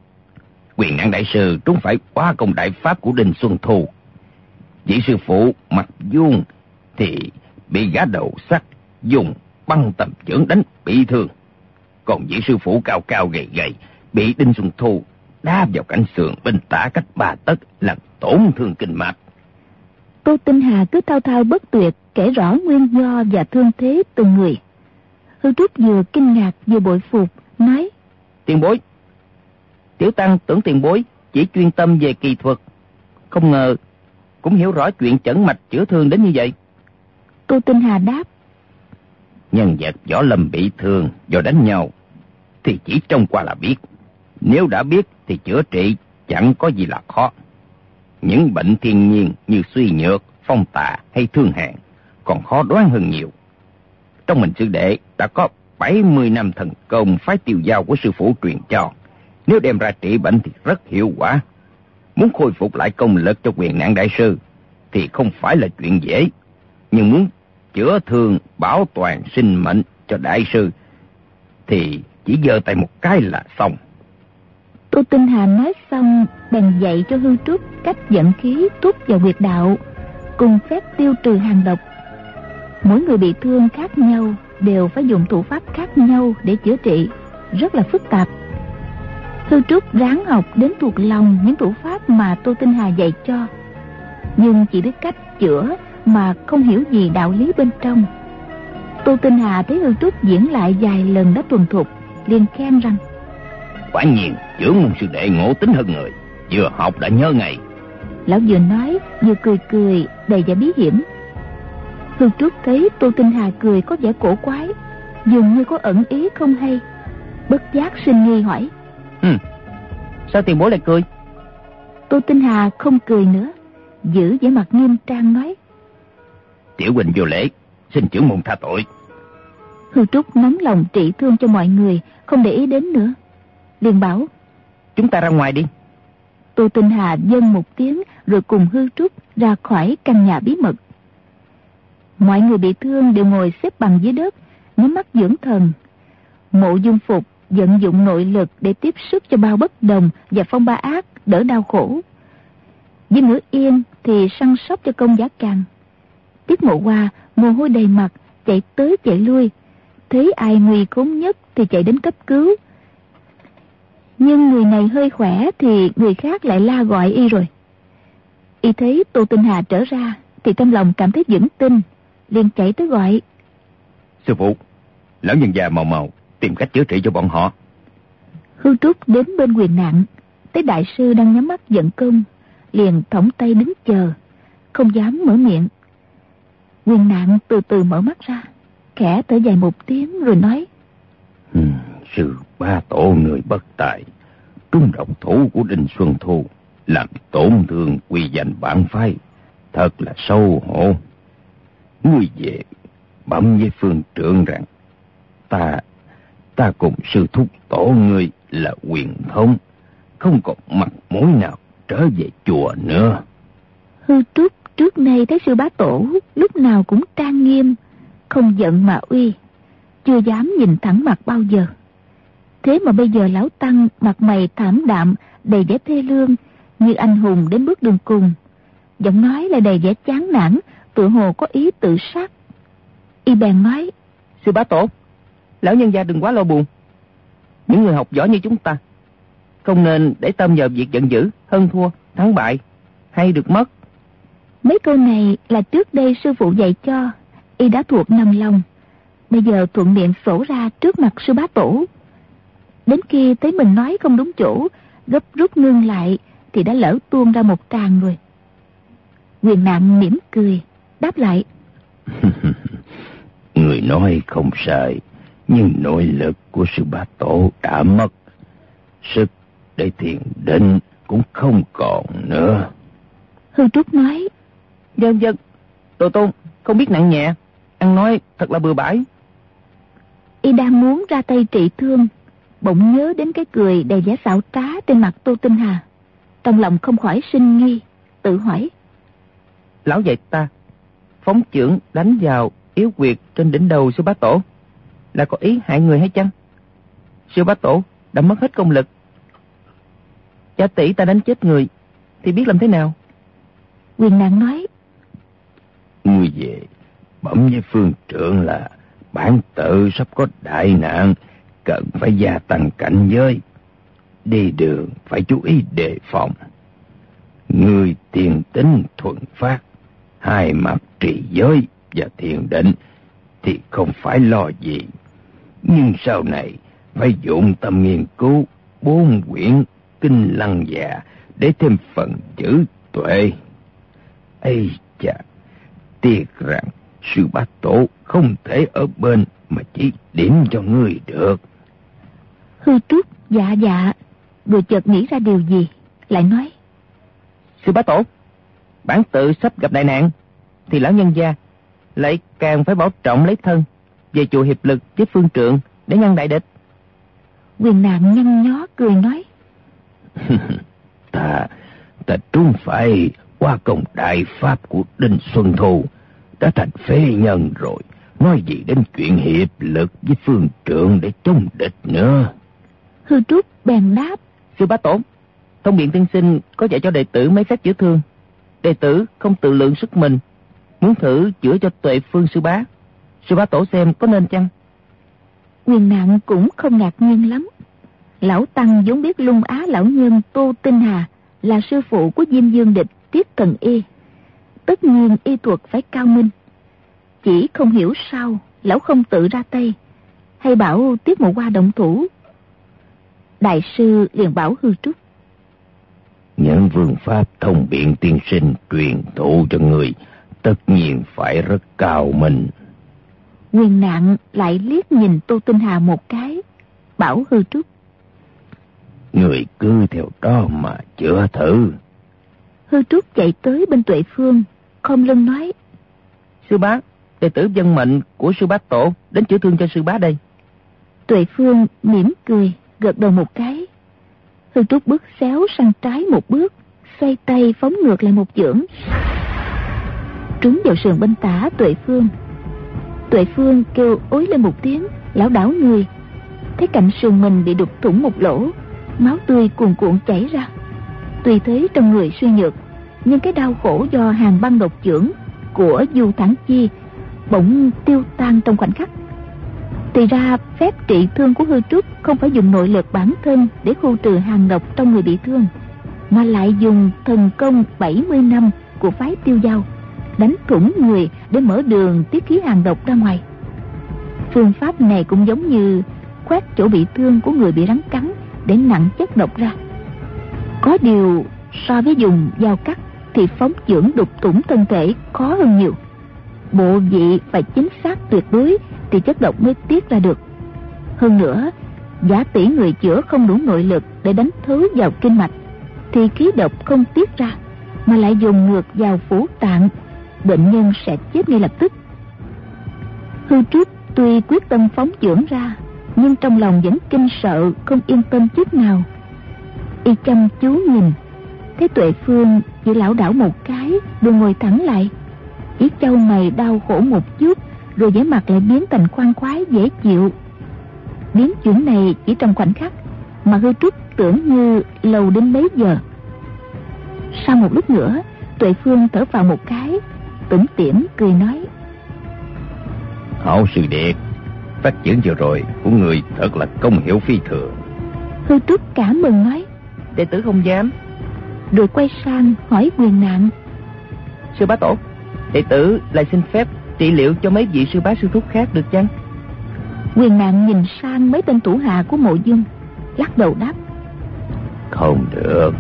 Quyền năng đại sư trúng phải quá công đại pháp của Đinh Xuân Thu. Vị sư phụ mặt vuông thì bị gã đầu sắt dùng băng tầm chưởng đánh bị thương. Còn vị sư phụ cao cao gầy gầy bị Đinh Xuân Thu đá vào cạnh sườn bên tả cách ba tấc làm tổn thương kinh mạch. Tô Tinh Hà cứ thao thao bất tuyệt kể rõ nguyên do và thương thế từng người. Hư Trúc vừa kinh ngạc vừa bội phục, nói Tiền bối, Tiểu Tăng tưởng tiền bối chỉ chuyên tâm về kỳ thuật. Không ngờ cũng hiểu rõ chuyện chẩn mạch chữa thương đến như vậy. Tô Tinh Hà đáp Nhân vật võ lâm bị thương do đánh nhau thì chỉ trông qua là biết. Nếu đã biết thì chữa trị chẳng có gì là khó. Những bệnh thiên nhiên như suy nhược, phong tà hay thương hạn còn khó đoán hơn nhiều. Trong mình sư đệ đã có 70 năm thần công phái tiêu giao của sư phụ truyền cho. Nếu đem ra trị bệnh thì rất hiệu quả. Muốn khôi phục lại công lực cho quyền nạn đại sư thì không phải là chuyện dễ. Nhưng muốn chữa thương, bảo toàn sinh mệnh cho đại sư thì chỉ giơ tay một cái là xong. Tô Tinh Hà nói xong, bèn dạy cho hư trúc cách dẫn khí túc vào huyệt đạo, cùng phép tiêu trừ hàng độc. Mỗi người bị thương khác nhau, đều phải dùng thủ pháp khác nhau để chữa trị. Rất là phức tạp. Hư Trúc ráng học đến thuộc lòng những thủ pháp mà Tô Tinh Hà dạy cho. Nhưng chỉ biết cách chữa mà không hiểu gì đạo lý bên trong. Tô Tinh Hà thấy Hư Trúc diễn lại vài lần đã tuần thục, liền khen rằng Quả nhiên trưởng môn sư đệ ngộ tính hơn người Vừa học đã nhớ ngày Lão vừa nói vừa cười cười đầy vẻ bí hiểm. Hương Trúc thấy Tô Tinh Hà cười có vẻ cổ quái Dường như có ẩn ý không hay. Bất giác sinh nghi hỏi. Ừ. Sao tiền bối lại cười? Tô Tinh Hà không cười nữa Giữ vẻ mặt nghiêm trang nói. Tiểu huynh vô lễ Xin trưởng môn tha tội. Hương Trúc nóng lòng trị thương cho mọi người Không để ý đến nữa liền bảo. Chúng ta ra ngoài đi. Tô Tinh Hà dân một tiếng Rồi cùng Hư Trúc ra khỏi căn nhà bí mật. Mọi người bị thương đều ngồi xếp bằng dưới đất Nhắm mắt dưỡng thần. Mộ dung phục vận dụng nội lực Để tiếp sức cho bao bất đồng Và phong ba ác đỡ đau khổ. Với ngữ yên thì săn sóc cho công giá càng. Tiết mộ qua mồ hôi đầy mặt Chạy tới chạy lui. Thấy ai nguy khốn nhất thì chạy đến cấp cứu nhưng người này hơi khỏe thì người khác lại la gọi y rồi. Y thấy Tô Tinh Hà trở ra thì trong lòng cảm thấy vững tin, liền chạy tới gọi. Sư phụ, lão nhân già màu màu tìm cách chữa trị cho bọn họ. Hư Trúc đến bên quyền nặng, thấy đại sư đang nhắm mắt giận công, liền thõng tay đứng chờ, không dám mở miệng. Quyền nặng từ từ mở mắt ra, khẽ thở dài một tiếng rồi nói. Sư ba tổ người bất tài, trung độc thủ của Đinh Xuân Thu, làm tổn thương quy danh bản phái, thật là sâu hổ. Ngươi về, bẩm với phương trưởng rằng, ta, ta cùng sư thúc tổ ngươi là quyền thống, không còn mặt mũi nào trở về chùa nữa. Hư trúc trước nay thấy sư bá tổ lúc nào cũng trang nghiêm, không giận mà uy, chưa dám nhìn thẳng mặt bao giờ. Thế mà bây giờ lão tăng mặt mày thảm đạm, đầy vẻ thê lương, như anh hùng đến bước đường cùng. Giọng nói là đầy vẻ chán nản, tự hồ có ý tự sát. Y bèn nói, Sư bá tổ, lão nhân gia đừng quá lo buồn. Những người học giỏi như chúng ta, không nên để tâm vào việc giận dữ, hơn thua, thắng bại, hay được mất. Mấy câu này là trước đây sư phụ dạy cho, y đã thuộc nằm lòng. Bây giờ thuận miệng sổ ra trước mặt sư bá tổ. Đến khi thấy mình nói không đúng chỗ, gấp rút ngưng lại, thì đã lỡ tuôn ra một tràng rồi. Quyền nạn mỉm cười, đáp lại. Người nói không sai, nhưng nội lực của sư bá tổ đã mất. Sức để thiền định cũng không còn nữa. Hư Trúc nói. Dân dân, Tô Tôn không biết nặng nhẹ, ăn nói thật là bừa bãi. Y đang muốn ra tay trị thương bỗng nhớ đến cái cười đầy vẻ xảo trá trên mặt Tô Tinh Hà. Trong lòng không khỏi sinh nghi, tự hỏi. Lão dạy ta, phóng trưởng đánh vào yếu quyệt trên đỉnh đầu sư bá tổ, là có ý hại người hay chăng? Sư bá tổ đã mất hết công lực. Cha tỷ ta đánh chết người, thì biết làm thế nào? Quyền nạn nói. Người về, bẩm với phương trưởng là bản tự sắp có đại nạn, cần phải gia tăng cảnh giới. Đi đường phải chú ý đề phòng. Người tiền tính thuận phát, hai mặt trị giới và thiền định thì không phải lo gì. Nhưng sau này phải dụng tâm nghiên cứu bốn quyển kinh lăng già để thêm phần chữ tuệ. Ây chà, tiếc rằng sư bá tổ không thể ở bên mà chỉ điểm cho ngươi được. Hư trúc dạ dạ. Vừa chợt nghĩ ra điều gì Lại nói. Sư bá tổ Bản tự sắp gặp đại nạn Thì lão nhân gia Lại càng phải bảo trọng lấy thân Về chùa hiệp lực với phương trượng Để ngăn đại địch. Quyền nạn nhăn nhó cười nói. Ta Ta trúng phải qua công đại pháp của Đinh Xuân Thu Đã thành phế nhân rồi Nói gì đến chuyện hiệp lực với phương trượng để chống địch nữa Hư Trúc bèn đáp. Sư bá tổ, thông biện tiên sinh có dạy cho đệ tử mấy phép chữa thương. Đệ tử không tự lượng sức mình, muốn thử chữa cho tuệ phương sư bá. Sư bá tổ xem có nên chăng? Nguyên nạn cũng không ngạc nhiên lắm. Lão Tăng vốn biết lung á lão nhân Tô Tinh Hà là sư phụ của Diêm Dương Địch Tiết Cần Y. Tất nhiên y thuật phải cao minh. Chỉ không hiểu sao lão không tự ra tay, hay bảo Tiết Mộ Qua động thủ. Đại sư liền bảo hư trúc. Những phương pháp thông biện tiên sinh truyền thụ cho người tất nhiên phải rất cao minh. Nguyên nạn lại liếc nhìn Tô Tinh Hà một cái, bảo hư trúc. Người cứ theo đó mà chữa thử. Hư trúc chạy tới bên tuệ phương, không lưng nói. Sư bá, đệ tử dân mệnh của sư bá tổ đến chữa thương cho sư bá đây. Tuệ phương mỉm cười, gật đầu một cái. Hư trúc bước xéo sang trái một bước, xoay tay phóng ngược lại một chưởng. Trúng vào sườn bên tả tuệ phương. Tuệ phương kêu ối lên một tiếng, lão đảo người. Thấy cạnh sườn mình bị đục thủng một lỗ, máu tươi cuồn cuộn chảy ra. Tuy thế trong người suy nhược, nhưng cái đau khổ do hàng băng độc chưởng của Du Thẳng Chi bỗng tiêu tan trong khoảnh khắc. Thì ra phép trị thương của hư trúc không phải dùng nội lực bản thân để khu trừ hàng độc trong người bị thương, mà lại dùng thần công 70 năm của phái tiêu giao, đánh thủng người để mở đường tiết khí hàng độc ra ngoài. Phương pháp này cũng giống như khoét chỗ bị thương của người bị rắn cắn để nặng chất độc ra. Có điều so với dùng dao cắt thì phóng dưỡng đục thủng thân thể khó hơn nhiều. Bộ vị phải chính xác tuyệt đối thì chất độc mới tiết ra được. Hơn nữa, giả tỷ người chữa không đủ nội lực để đánh thứ vào kinh mạch thì khí độc không tiết ra mà lại dùng ngược vào phủ tạng bệnh nhân sẽ chết ngay lập tức. Hư trước tuy quyết tâm phóng dưỡng ra nhưng trong lòng vẫn kinh sợ không yên tâm chút nào. Y chăm chú nhìn thấy tuệ phương chỉ lão đảo một cái rồi ngồi thẳng lại. Ý châu mày đau khổ một chút rồi vẻ mặt lại biến thành khoan khoái dễ chịu. Biến chuyển này chỉ trong khoảnh khắc mà hư trúc tưởng như lâu đến mấy giờ. Sau một lúc nữa tuệ phương thở vào một cái tủm tỉm cười nói. Hảo sư điệt phát triển vừa rồi của người thật là công hiểu phi thường. Hư trúc cảm mừng nói. Đệ tử không dám. Rồi quay sang hỏi quyền nạn. Sư bá tổ đệ tử lại xin phép trị liệu cho mấy vị sư bá sư thúc khác được chăng? Quyền nạn nhìn sang mấy tên thủ hạ của mộ dung lắc đầu đáp. Không được.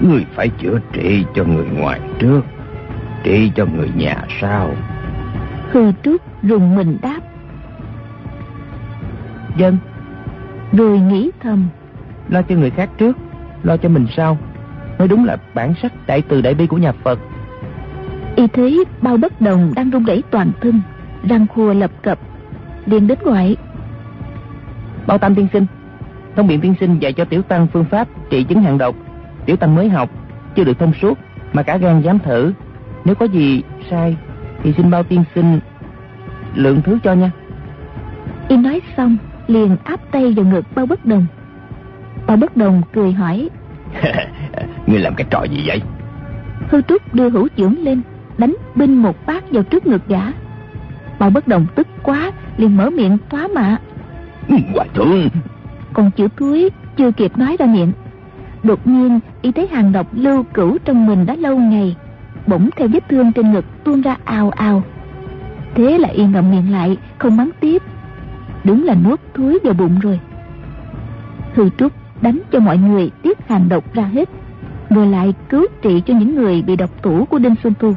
Người phải chữa trị cho người ngoài trước trị cho người nhà sau. Hư trúc rùng mình đáp. Dân. Rồi nghĩ thầm. Lo cho người khác trước lo cho mình sau. Nói đúng là bản sắc đại từ đại bi của nhà phật y thấy bao bất đồng đang rung rẩy toàn thân răng khua lập cập liền đến gọi bao tam tiên sinh thông biện tiên sinh dạy cho tiểu tăng phương pháp trị chứng hạn độc. Tiểu tăng mới học chưa được thông suốt mà cả gan dám thử. Nếu có gì sai thì xin bao tiên sinh lượng thứ cho nha. Y nói xong liền áp tay vào ngực bao bất đồng. Bao bất đồng cười hỏi ngươi làm cái trò gì vậy? Hư trúc đưa hữu trưởng lên đánh binh một phát vào trước ngực gã. Bao bất đồng tức quá liền mở miệng thoá mạ hòa thượng. Còn chữ thúi chưa kịp nói ra miệng. Đột nhiên y thấy hàng độc lưu cửu trong mình đã lâu ngày bỗng theo vết thương trên ngực tuôn ra ào ào. Thế là y ngậm miệng lại không mắng tiếp. Đúng là nuốt thúi vào bụng rồi. Hư trúc đánh cho mọi người tiết hàng độc ra hết rồi lại cứu trị cho những người bị độc thủ của đinh xuân thu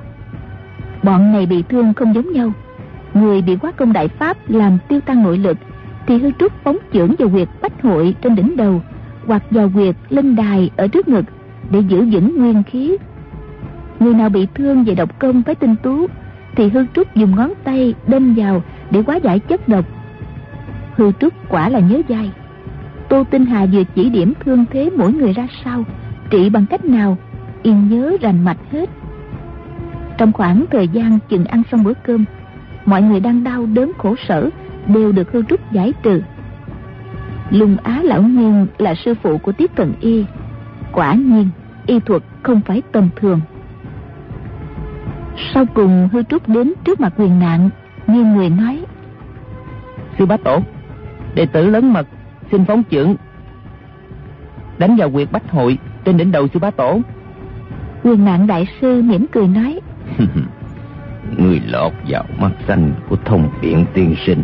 bọn này bị thương không giống nhau. Người bị quá công đại pháp làm tiêu tan nội lực, thì hư trúc phóng chưởng vào huyệt bách hội trên đỉnh đầu, hoặc vào huyệt linh đài ở trước ngực, để giữ vững nguyên khí. Người nào bị thương về độc công với tinh tú, thì hư trúc dùng ngón tay đâm vào để hóa giải chất độc. Hư trúc quả là nhớ dai. Tô tinh hà vừa chỉ điểm thương thế mỗi người ra sao, trị bằng cách nào yên nhớ rành mạch hết trong khoảng thời gian chừng ăn xong bữa cơm mọi người đang đau đớn khổ sở đều được hư trúc giải trừ Lùng Á Lão Nguyên là sư phụ của Tiết Cận Y. Quả nhiên, y thuật không phải tầm thường. Sau cùng hư trúc đến trước mặt quyền nạn, như người nói. Sư bá tổ, đệ tử lớn mật, xin phóng trưởng. Đánh vào quyệt bách hội trên đỉnh đầu sư bá tổ. Quyền nạn đại sư mỉm cười nói. người lọt vào mắt xanh của thông điện tiên sinh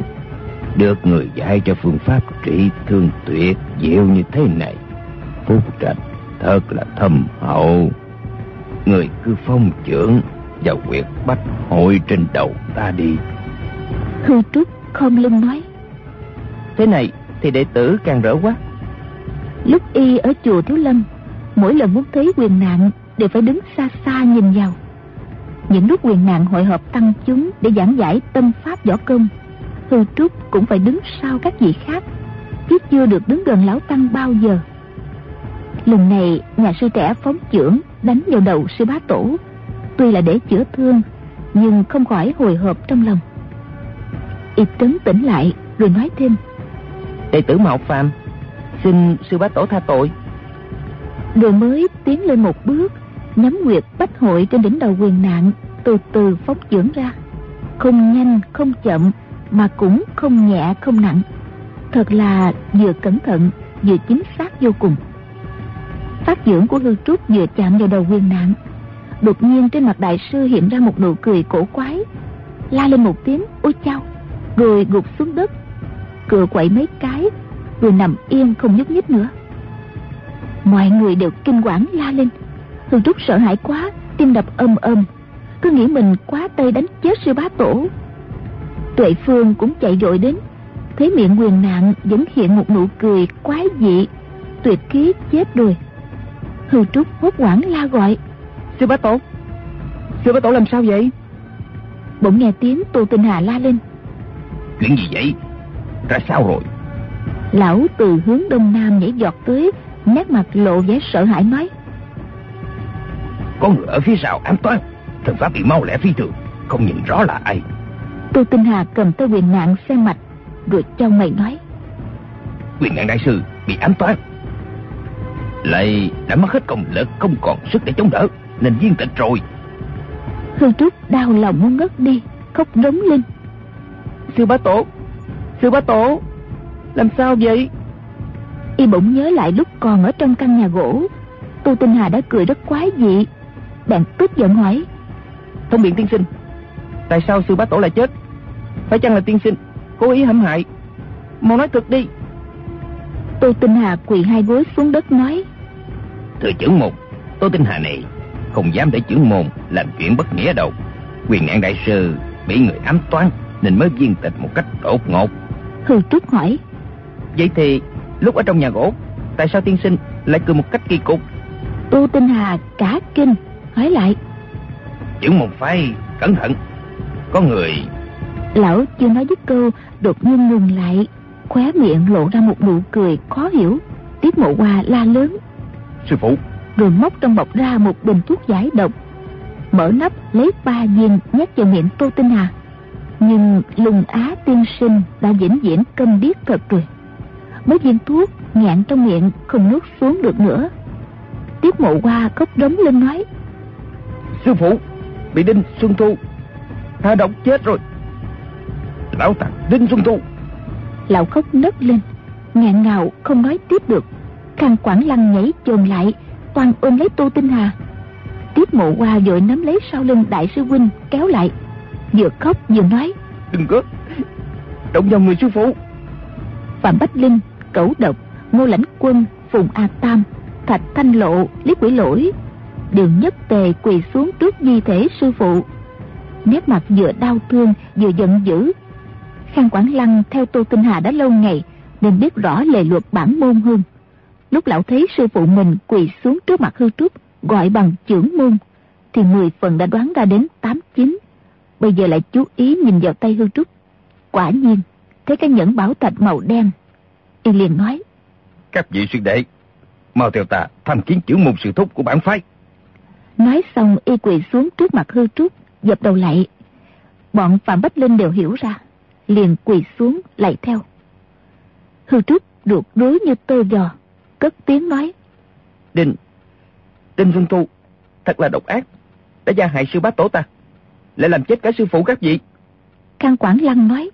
được người dạy cho phương pháp trị thương tuyệt diệu như thế này phúc trạch thật là thâm hậu. Người cứ phong trưởng vào quyệt bách hội trên đầu ta đi. Hư trúc không lưng nói thế này thì đệ tử càng rỡ quá. Lúc y ở chùa thiếu lâm mỗi lần muốn thấy quyền nạn đều phải đứng xa xa nhìn vào những lúc quyền nạn hội họp tăng chúng để giảng giải tâm pháp võ công hư trúc cũng phải đứng sau các vị khác chứ chưa được đứng gần lão tăng bao giờ. Lần này nhà sư trẻ phóng chưởng đánh vào đầu sư bá tổ. Tuy là để chữa thương nhưng không khỏi hồi hộp trong lòng. Y trấn tĩnh lại rồi nói thêm. Đệ tử mạo phàm xin sư bá tổ tha tội. Rồi mới tiến lên một bước nhắm nguyệt bách hội trên đỉnh đầu quyền nạn, từ từ phóng dưỡng ra. Không nhanh, không chậm, mà cũng không nhẹ, không nặng. Thật là vừa cẩn thận, vừa chính xác vô cùng. Phát dưỡng của hư trúc vừa chạm vào đầu quyền nạn. Đột nhiên trên mặt đại sư hiện ra một nụ cười cổ quái. La lên một tiếng, ôi chao! Rồi gục xuống đất. Cựa quậy mấy cái rồi nằm yên không nhúc nhích nữa. Mọi người đều kinh quản la lên hư trúc sợ hãi quá tim đập âm âm cứ nghĩ mình quá tay đánh chết sư bá tổ. Tuệ phương cũng chạy vội đến. Thấy miệng quyền nạn vẫn hiện một nụ cười quái dị tuyệt khí chết rồi. Hư trúc hốt hoảng la gọi sư bá tổ sư bá tổ làm sao vậy? Bỗng nghe tiếng tô tinh hà la lên. Chuyện gì vậy? Ra sao rồi? Lão từ hướng đông nam nhảy giọt tới nét mặt lộ vẻ sợ hãi nói có người ở phía sau an toàn thần pháp bị mau lẹ phi thường không nhìn rõ là ai. Tô tinh hà cầm tay quyền nạn xem mạch rồi trong mày nói. Quyền nạn đại sư bị ám toán. Lại đã mất hết công lực không còn sức để chống đỡ nên viên tịch rồi. Hư trúc đau lòng muốn ngất đi khóc rống lên. Sư bá tổ sư bá tổ làm sao vậy? Y bỗng nhớ lại lúc còn ở trong căn nhà gỗ tô tinh hà đã cười rất quái dị bạn tức giận hỏi. Thông biện tiên sinh. Tại sao sư bá tổ lại chết? Phải chăng là tiên sinh cố ý hãm hại? Mau nói thật đi. Tô tinh hà quỳ hai gối xuống đất nói. Thưa trưởng môn tô tinh hà này không dám để trưởng môn làm chuyện bất nghĩa đâu. Quyền nạn đại sư bị người ám toán nên mới viên tịch một cách đột ngột. Hư trúc hỏi. Vậy thì lúc ở trong nhà gỗ tại sao tiên sinh lại cười một cách kỳ cục? Tô tinh hà cả kinh hỏi lại. Trưởng môn phải cẩn thận. Có người lão chưa nói dứt câu đột nhiên ngừng lại khóe miệng lộ ra một nụ cười khó hiểu. Tiết mộ hoa la lớn. Sư phụ. Rồi móc trong bọc ra một bình thuốc giải độc. Mở nắp lấy ba viên nhét vào miệng tô tinh hà. Nhưng lùng á tiên sinh đã vĩnh viễn câm điếc thật rồi. Mấy viên thuốc nghẹn trong miệng không nuốt xuống được nữa. Tiết mộ hoa khóc rống lên nói sư phụ bị đinh xuân thu. Hạ độc chết rồi. Lão tặc đinh xuân thu. Lão khóc nấc lên. Ngạn ngào không nói tiếp được. Khang quảng lăng nhảy chồm lại toàn ôm lấy tô tinh hà. Tiếp mộ hoa vội nắm lấy sau lưng đại sư huynh kéo lại. Vừa khóc vừa nói. Đừng có động vào người sư phụ. Phạm bách linh cẩu độc ngô lãnh quân phùng a tam thạch thanh lộ lý quỷ lỗi đều nhất tề quỳ xuống trước di thể sư phụ. Nét mặt vừa đau thương vừa giận dữ. Khang quảng lăng theo tô tinh hà đã lâu ngày nên biết rõ lề luật bản môn hơn. Lúc lão thấy sư phụ mình quỳ xuống trước mặt hư trúc, gọi bằng trưởng môn, thì mười phần đã đoán ra đến tám chín. Bây giờ lại chú ý nhìn vào tay hư trúc. Quả nhiên, thấy cái nhẫn bảo thạch màu đen. Y liền nói, các vị sư đệ, mau theo ta tham kiến trưởng môn sự thúc của bản phái nói xong y quỳ xuống trước mặt hư trúc dập đầu lại bọn phạm bách linh đều hiểu ra liền quỳ xuống lại theo hư trúc ruột rối như tơ giò, cất tiếng nói. Đinh, Đinh Xuân Thu, thật là độc ác, đã gia hại sư bá tổ ta, lại làm chết cả sư phụ các vị. Khang Quảng Lăng nói.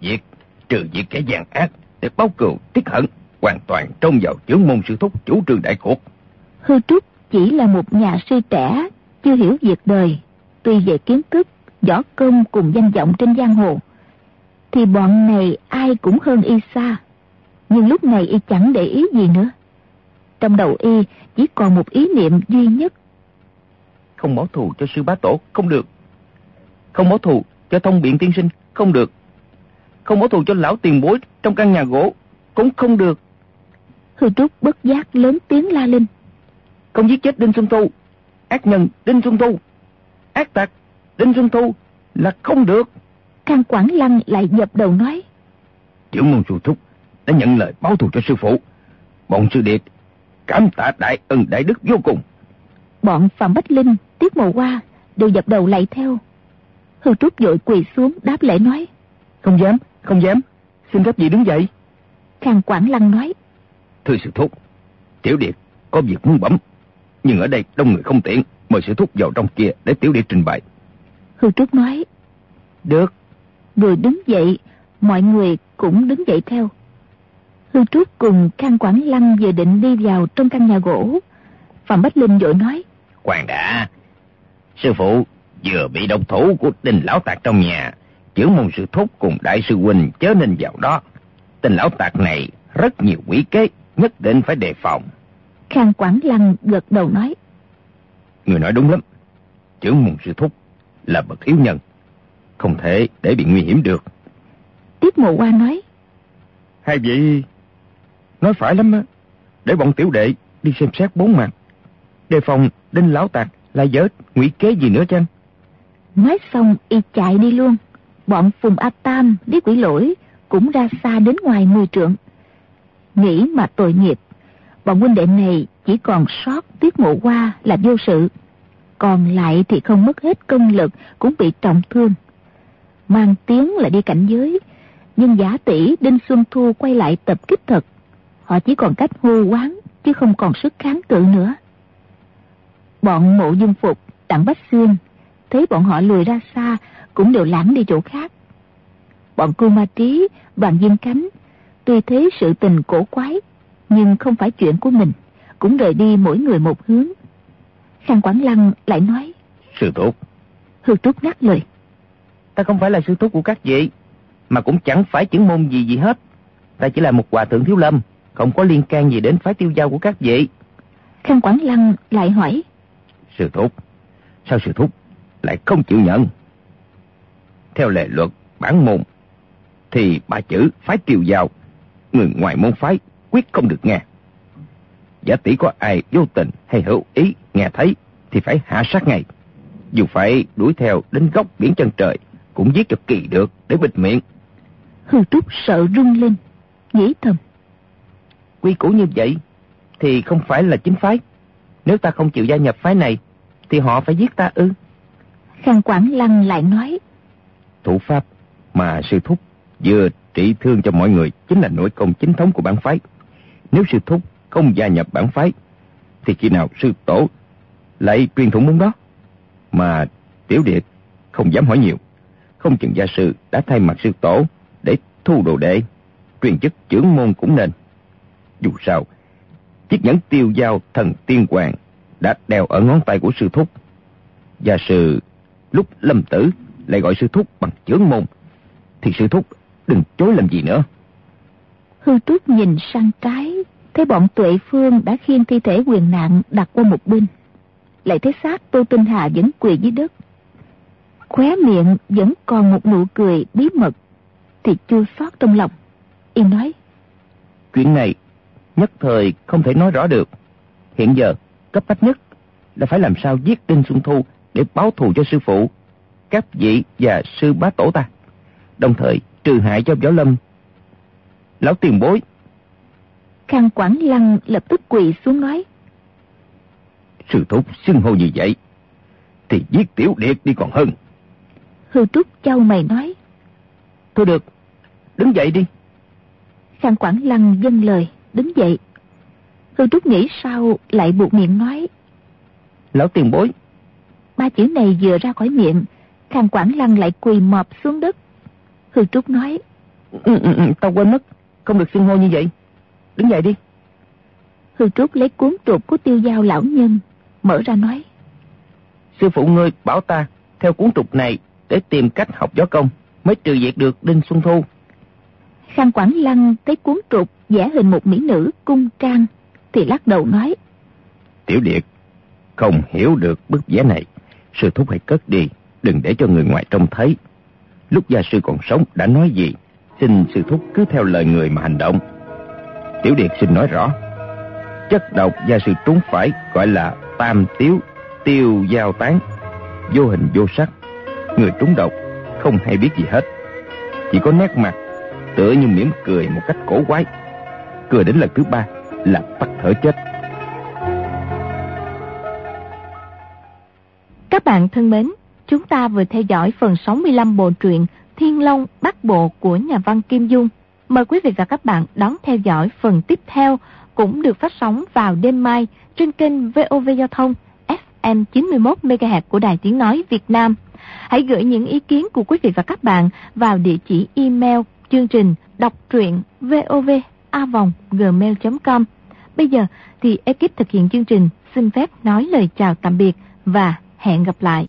Việc trừ việc kẻ gian ác để báo cừu tiết hận, hoàn toàn trông vào chướng môn sư thúc chủ trương đại cuộc. Hư Trúc chỉ là một nhà sư trẻ, chưa hiểu việc đời, tuy về kiến thức, võ công cùng danh vọng trên giang hồ, thì bọn này ai cũng hơn y xa. Nhưng lúc này y chẳng để ý gì nữa. Trong đầu y chỉ còn một ý niệm duy nhất. Không báo thù cho sư bá tổ, không được. Không báo thù cho thông biện tiên sinh, không được. Không báo thù cho lão tiền bối trong căn nhà gỗ, cũng không được. Hư Trúc bất giác lớn tiếng la lên. Không giết chết Đinh Xuân Thu, ác nhân Đinh Xuân Thu, ác tặc Đinh Xuân Thu là không được. Khang Quảng Lăng lại dập đầu nói. Trưởng môn sư thúc đã nhận lời báo thù cho sư phụ. Bọn sư điệt cảm tạ đại ân đại đức vô cùng. Bọn Phạm Bách Linh, Tiết Mộ Hoa đều dập đầu lại theo. Hư Trúc dội quỳ xuống đáp lễ nói. Không dám, không dám. Xin cấp gì đứng dậy. Khang Quảng Lăng nói. Thưa sư thúc, tiểu điệt có việc muốn bấm. Nhưng ở đây đông người không tiện. Mời sư thúc vào trong kia để tiểu điệt trình bày. Hư Trúc nói. Được. Vừa đứng dậy, mọi người cũng đứng dậy theo. Hư Trúc cùng Khang Quảng Lăng vừa định đi vào trong căn nhà gỗ. Phạm Bách Linh vội nói. Khoan đã. Sư phụ vừa bị độc thủ của đình lão tạc trong nhà. Chưởng môn sư thúc cùng đại sư huynh chớ nên vào đó. Tình lão tạc này rất nhiều quỷ kế, nhất định phải đề phòng. Khang Quảng Lăng gật đầu nói. Người nói đúng lắm. Chưởng môn sư thúc là bậc yếu nhân. Không thể để bị nguy hiểm được. Tiết mộ qua nói. Hai vị nói phải lắm á. Để bọn tiểu đệ đi xem xét bốn mặt. Đề phòng đinh lão tạc là dở ngụy kế gì nữa chăng? Nói xong y chạy đi luôn. Bọn Phùng A Tam, Lý Quỷ Lỗi cũng ra xa đến ngoài mười trượng. Nghĩ mà tội nghiệp. Bọn huynh đệ này chỉ còn sót tiết mộ qua là vô sự. Còn lại thì không mất hết công lực cũng bị trọng thương. Mang tiếng là đi cảnh giới. Nhưng giả tỷ Đinh Xuân Thu quay lại tập kích thật. Họ chỉ còn cách hô quán chứ không còn sức kháng cự nữa. Bọn mộ dung phục, đặng Bách Xuyên thấy bọn họ lùi ra xa cũng đều lãng đi chỗ khác. Bọn cô ma trí, đoàn diên cánh, tuy thế sự tình cổ quái, nhưng không phải chuyện của mình, cũng rời đi mỗi người một hướng. Khang Quảng Lăng lại nói, Sư thúc. Hư Trúc ngắt lời. Ta không phải là sư thúc của các vị, mà cũng chẳng phải chữ môn gì gì hết. Ta chỉ là một hòa thượng thiếu lâm, không có liên can gì đến phái tiêu giao của các vị. Khang Quảng Lăng lại hỏi, Sư thúc, sao sư thúc lại không chịu nhận? Theo lệ luật bản môn, thì ba chữ phái tiêu giao, người ngoài môn phái quyết không được nghe. Giả tỷ có ai vô tình hay hữu ý nghe thấy thì phải hạ sát ngay. Dù phải đuổi theo đến góc biển chân trời, cũng giết cho kỳ được để bịt miệng. Hư Trúc sợ rung lên, nghĩ thầm. Quy củ như vậy thì không phải là chính phái. Nếu ta không chịu gia nhập phái này, thì họ phải giết ta ư. Khang Quảng Lăng lại nói. Thủ pháp mà sư thúc vừa trị thương cho mọi người chính là nội công chính thống của bản phái. Nếu sư thúc không gia nhập bản phái, thì khi nào sư tổ lại truyền thụ môn đó? Mà tiểu điệt không dám hỏi nhiều. Không chừng gia sư đã thay mặt sư tổ để thu đồ đệ, truyền chức trưởng môn cũng nên. Dù sao, chiếc nhẫn tiêu giao thần tiên hoàng đã đeo ở ngón tay của sư thúc. Gia sư lúc lâm tử lại gọi sư thúc bằng trưởng môn, thì sư thúc đừng chối làm gì nữa. Hư Trúc nhìn sang trái, thấy bọn tuệ phương đã khiêng thi thể quyền nạn đặt qua một bên. Lại thấy xác Tô Tinh Hà vẫn quỳ dưới đất. Khóe miệng vẫn còn một nụ cười bí mật, thì chưa xót trong lòng. Y nói, Chuyện này nhất thời không thể nói rõ được. Hiện giờ, cấp bách nhất là phải làm sao giết Đinh Xuân Thu để báo thù cho sư phụ, các vị và sư bá tổ ta. Đồng thời trừ hại cho võ lâm. Lão tiền bối. Khang Quảng Lăng lập tức quỳ xuống nói. Sư thúc xưng hô như vậy, thì giết tiểu điệt đi còn hơn. Hư Trúc châu mày nói. Thôi được, đứng dậy đi. Khang Quảng Lăng dâng lời, đứng dậy. Hương Trúc nghĩ sao lại buộc miệng nói. Lão tiền bối. Ba chữ này vừa ra khỏi miệng, Khang Quảng Lăng lại quỳ mọp xuống đất. Hương Trúc nói. Ừ, ừ, ừ, tao quên mất, không được xưng hô như vậy. Đứng dậy đi. Hương Trúc lấy cuốn trục của tiêu giao lão nhân, mở ra nói. Sư phụ ngươi bảo ta theo cuốn trục này để tìm cách học gió công mới trừ diệt được Đinh Xuân Thu. Khang Quảng Lăng thấy cuốn trục vẽ hình một mỹ nữ cung trang thì lắc đầu nói. Tiểu Điệt, không hiểu được bức vẽ này, sư thúc hãy cất đi, đừng để cho người ngoài trông thấy. Lúc gia sư còn sống đã nói gì, xin sư thúc cứ theo lời người mà hành động. Tiểu Điệt xin nói rõ, chất độc và sự trúng phải gọi là tam tiếu, tiêu giao tán, vô hình vô sắc. Người trúng độc không hay biết gì hết, chỉ có nét mặt tựa như mỉm cười một cách cổ quái. Cười đến lần thứ ba là tắt thở chết. Các bạn thân mến, chúng ta vừa theo dõi phần 65 bộ truyện Thiên Long, Bắc Bộ của nhà văn Kim Dung. Mời quý vị và các bạn đón theo dõi phần tiếp theo cũng được phát sóng vào đêm mai trên kênh VOV Giao thông FM 91 MHz của Đài Tiếng nói Việt Nam. Hãy gửi những ý kiến của quý vị và các bạn vào địa chỉ email chương trình đọc truyện vovavonggmail.com. Bây giờ thì ekip thực hiện chương trình xin phép nói lời chào tạm biệt và hẹn gặp lại.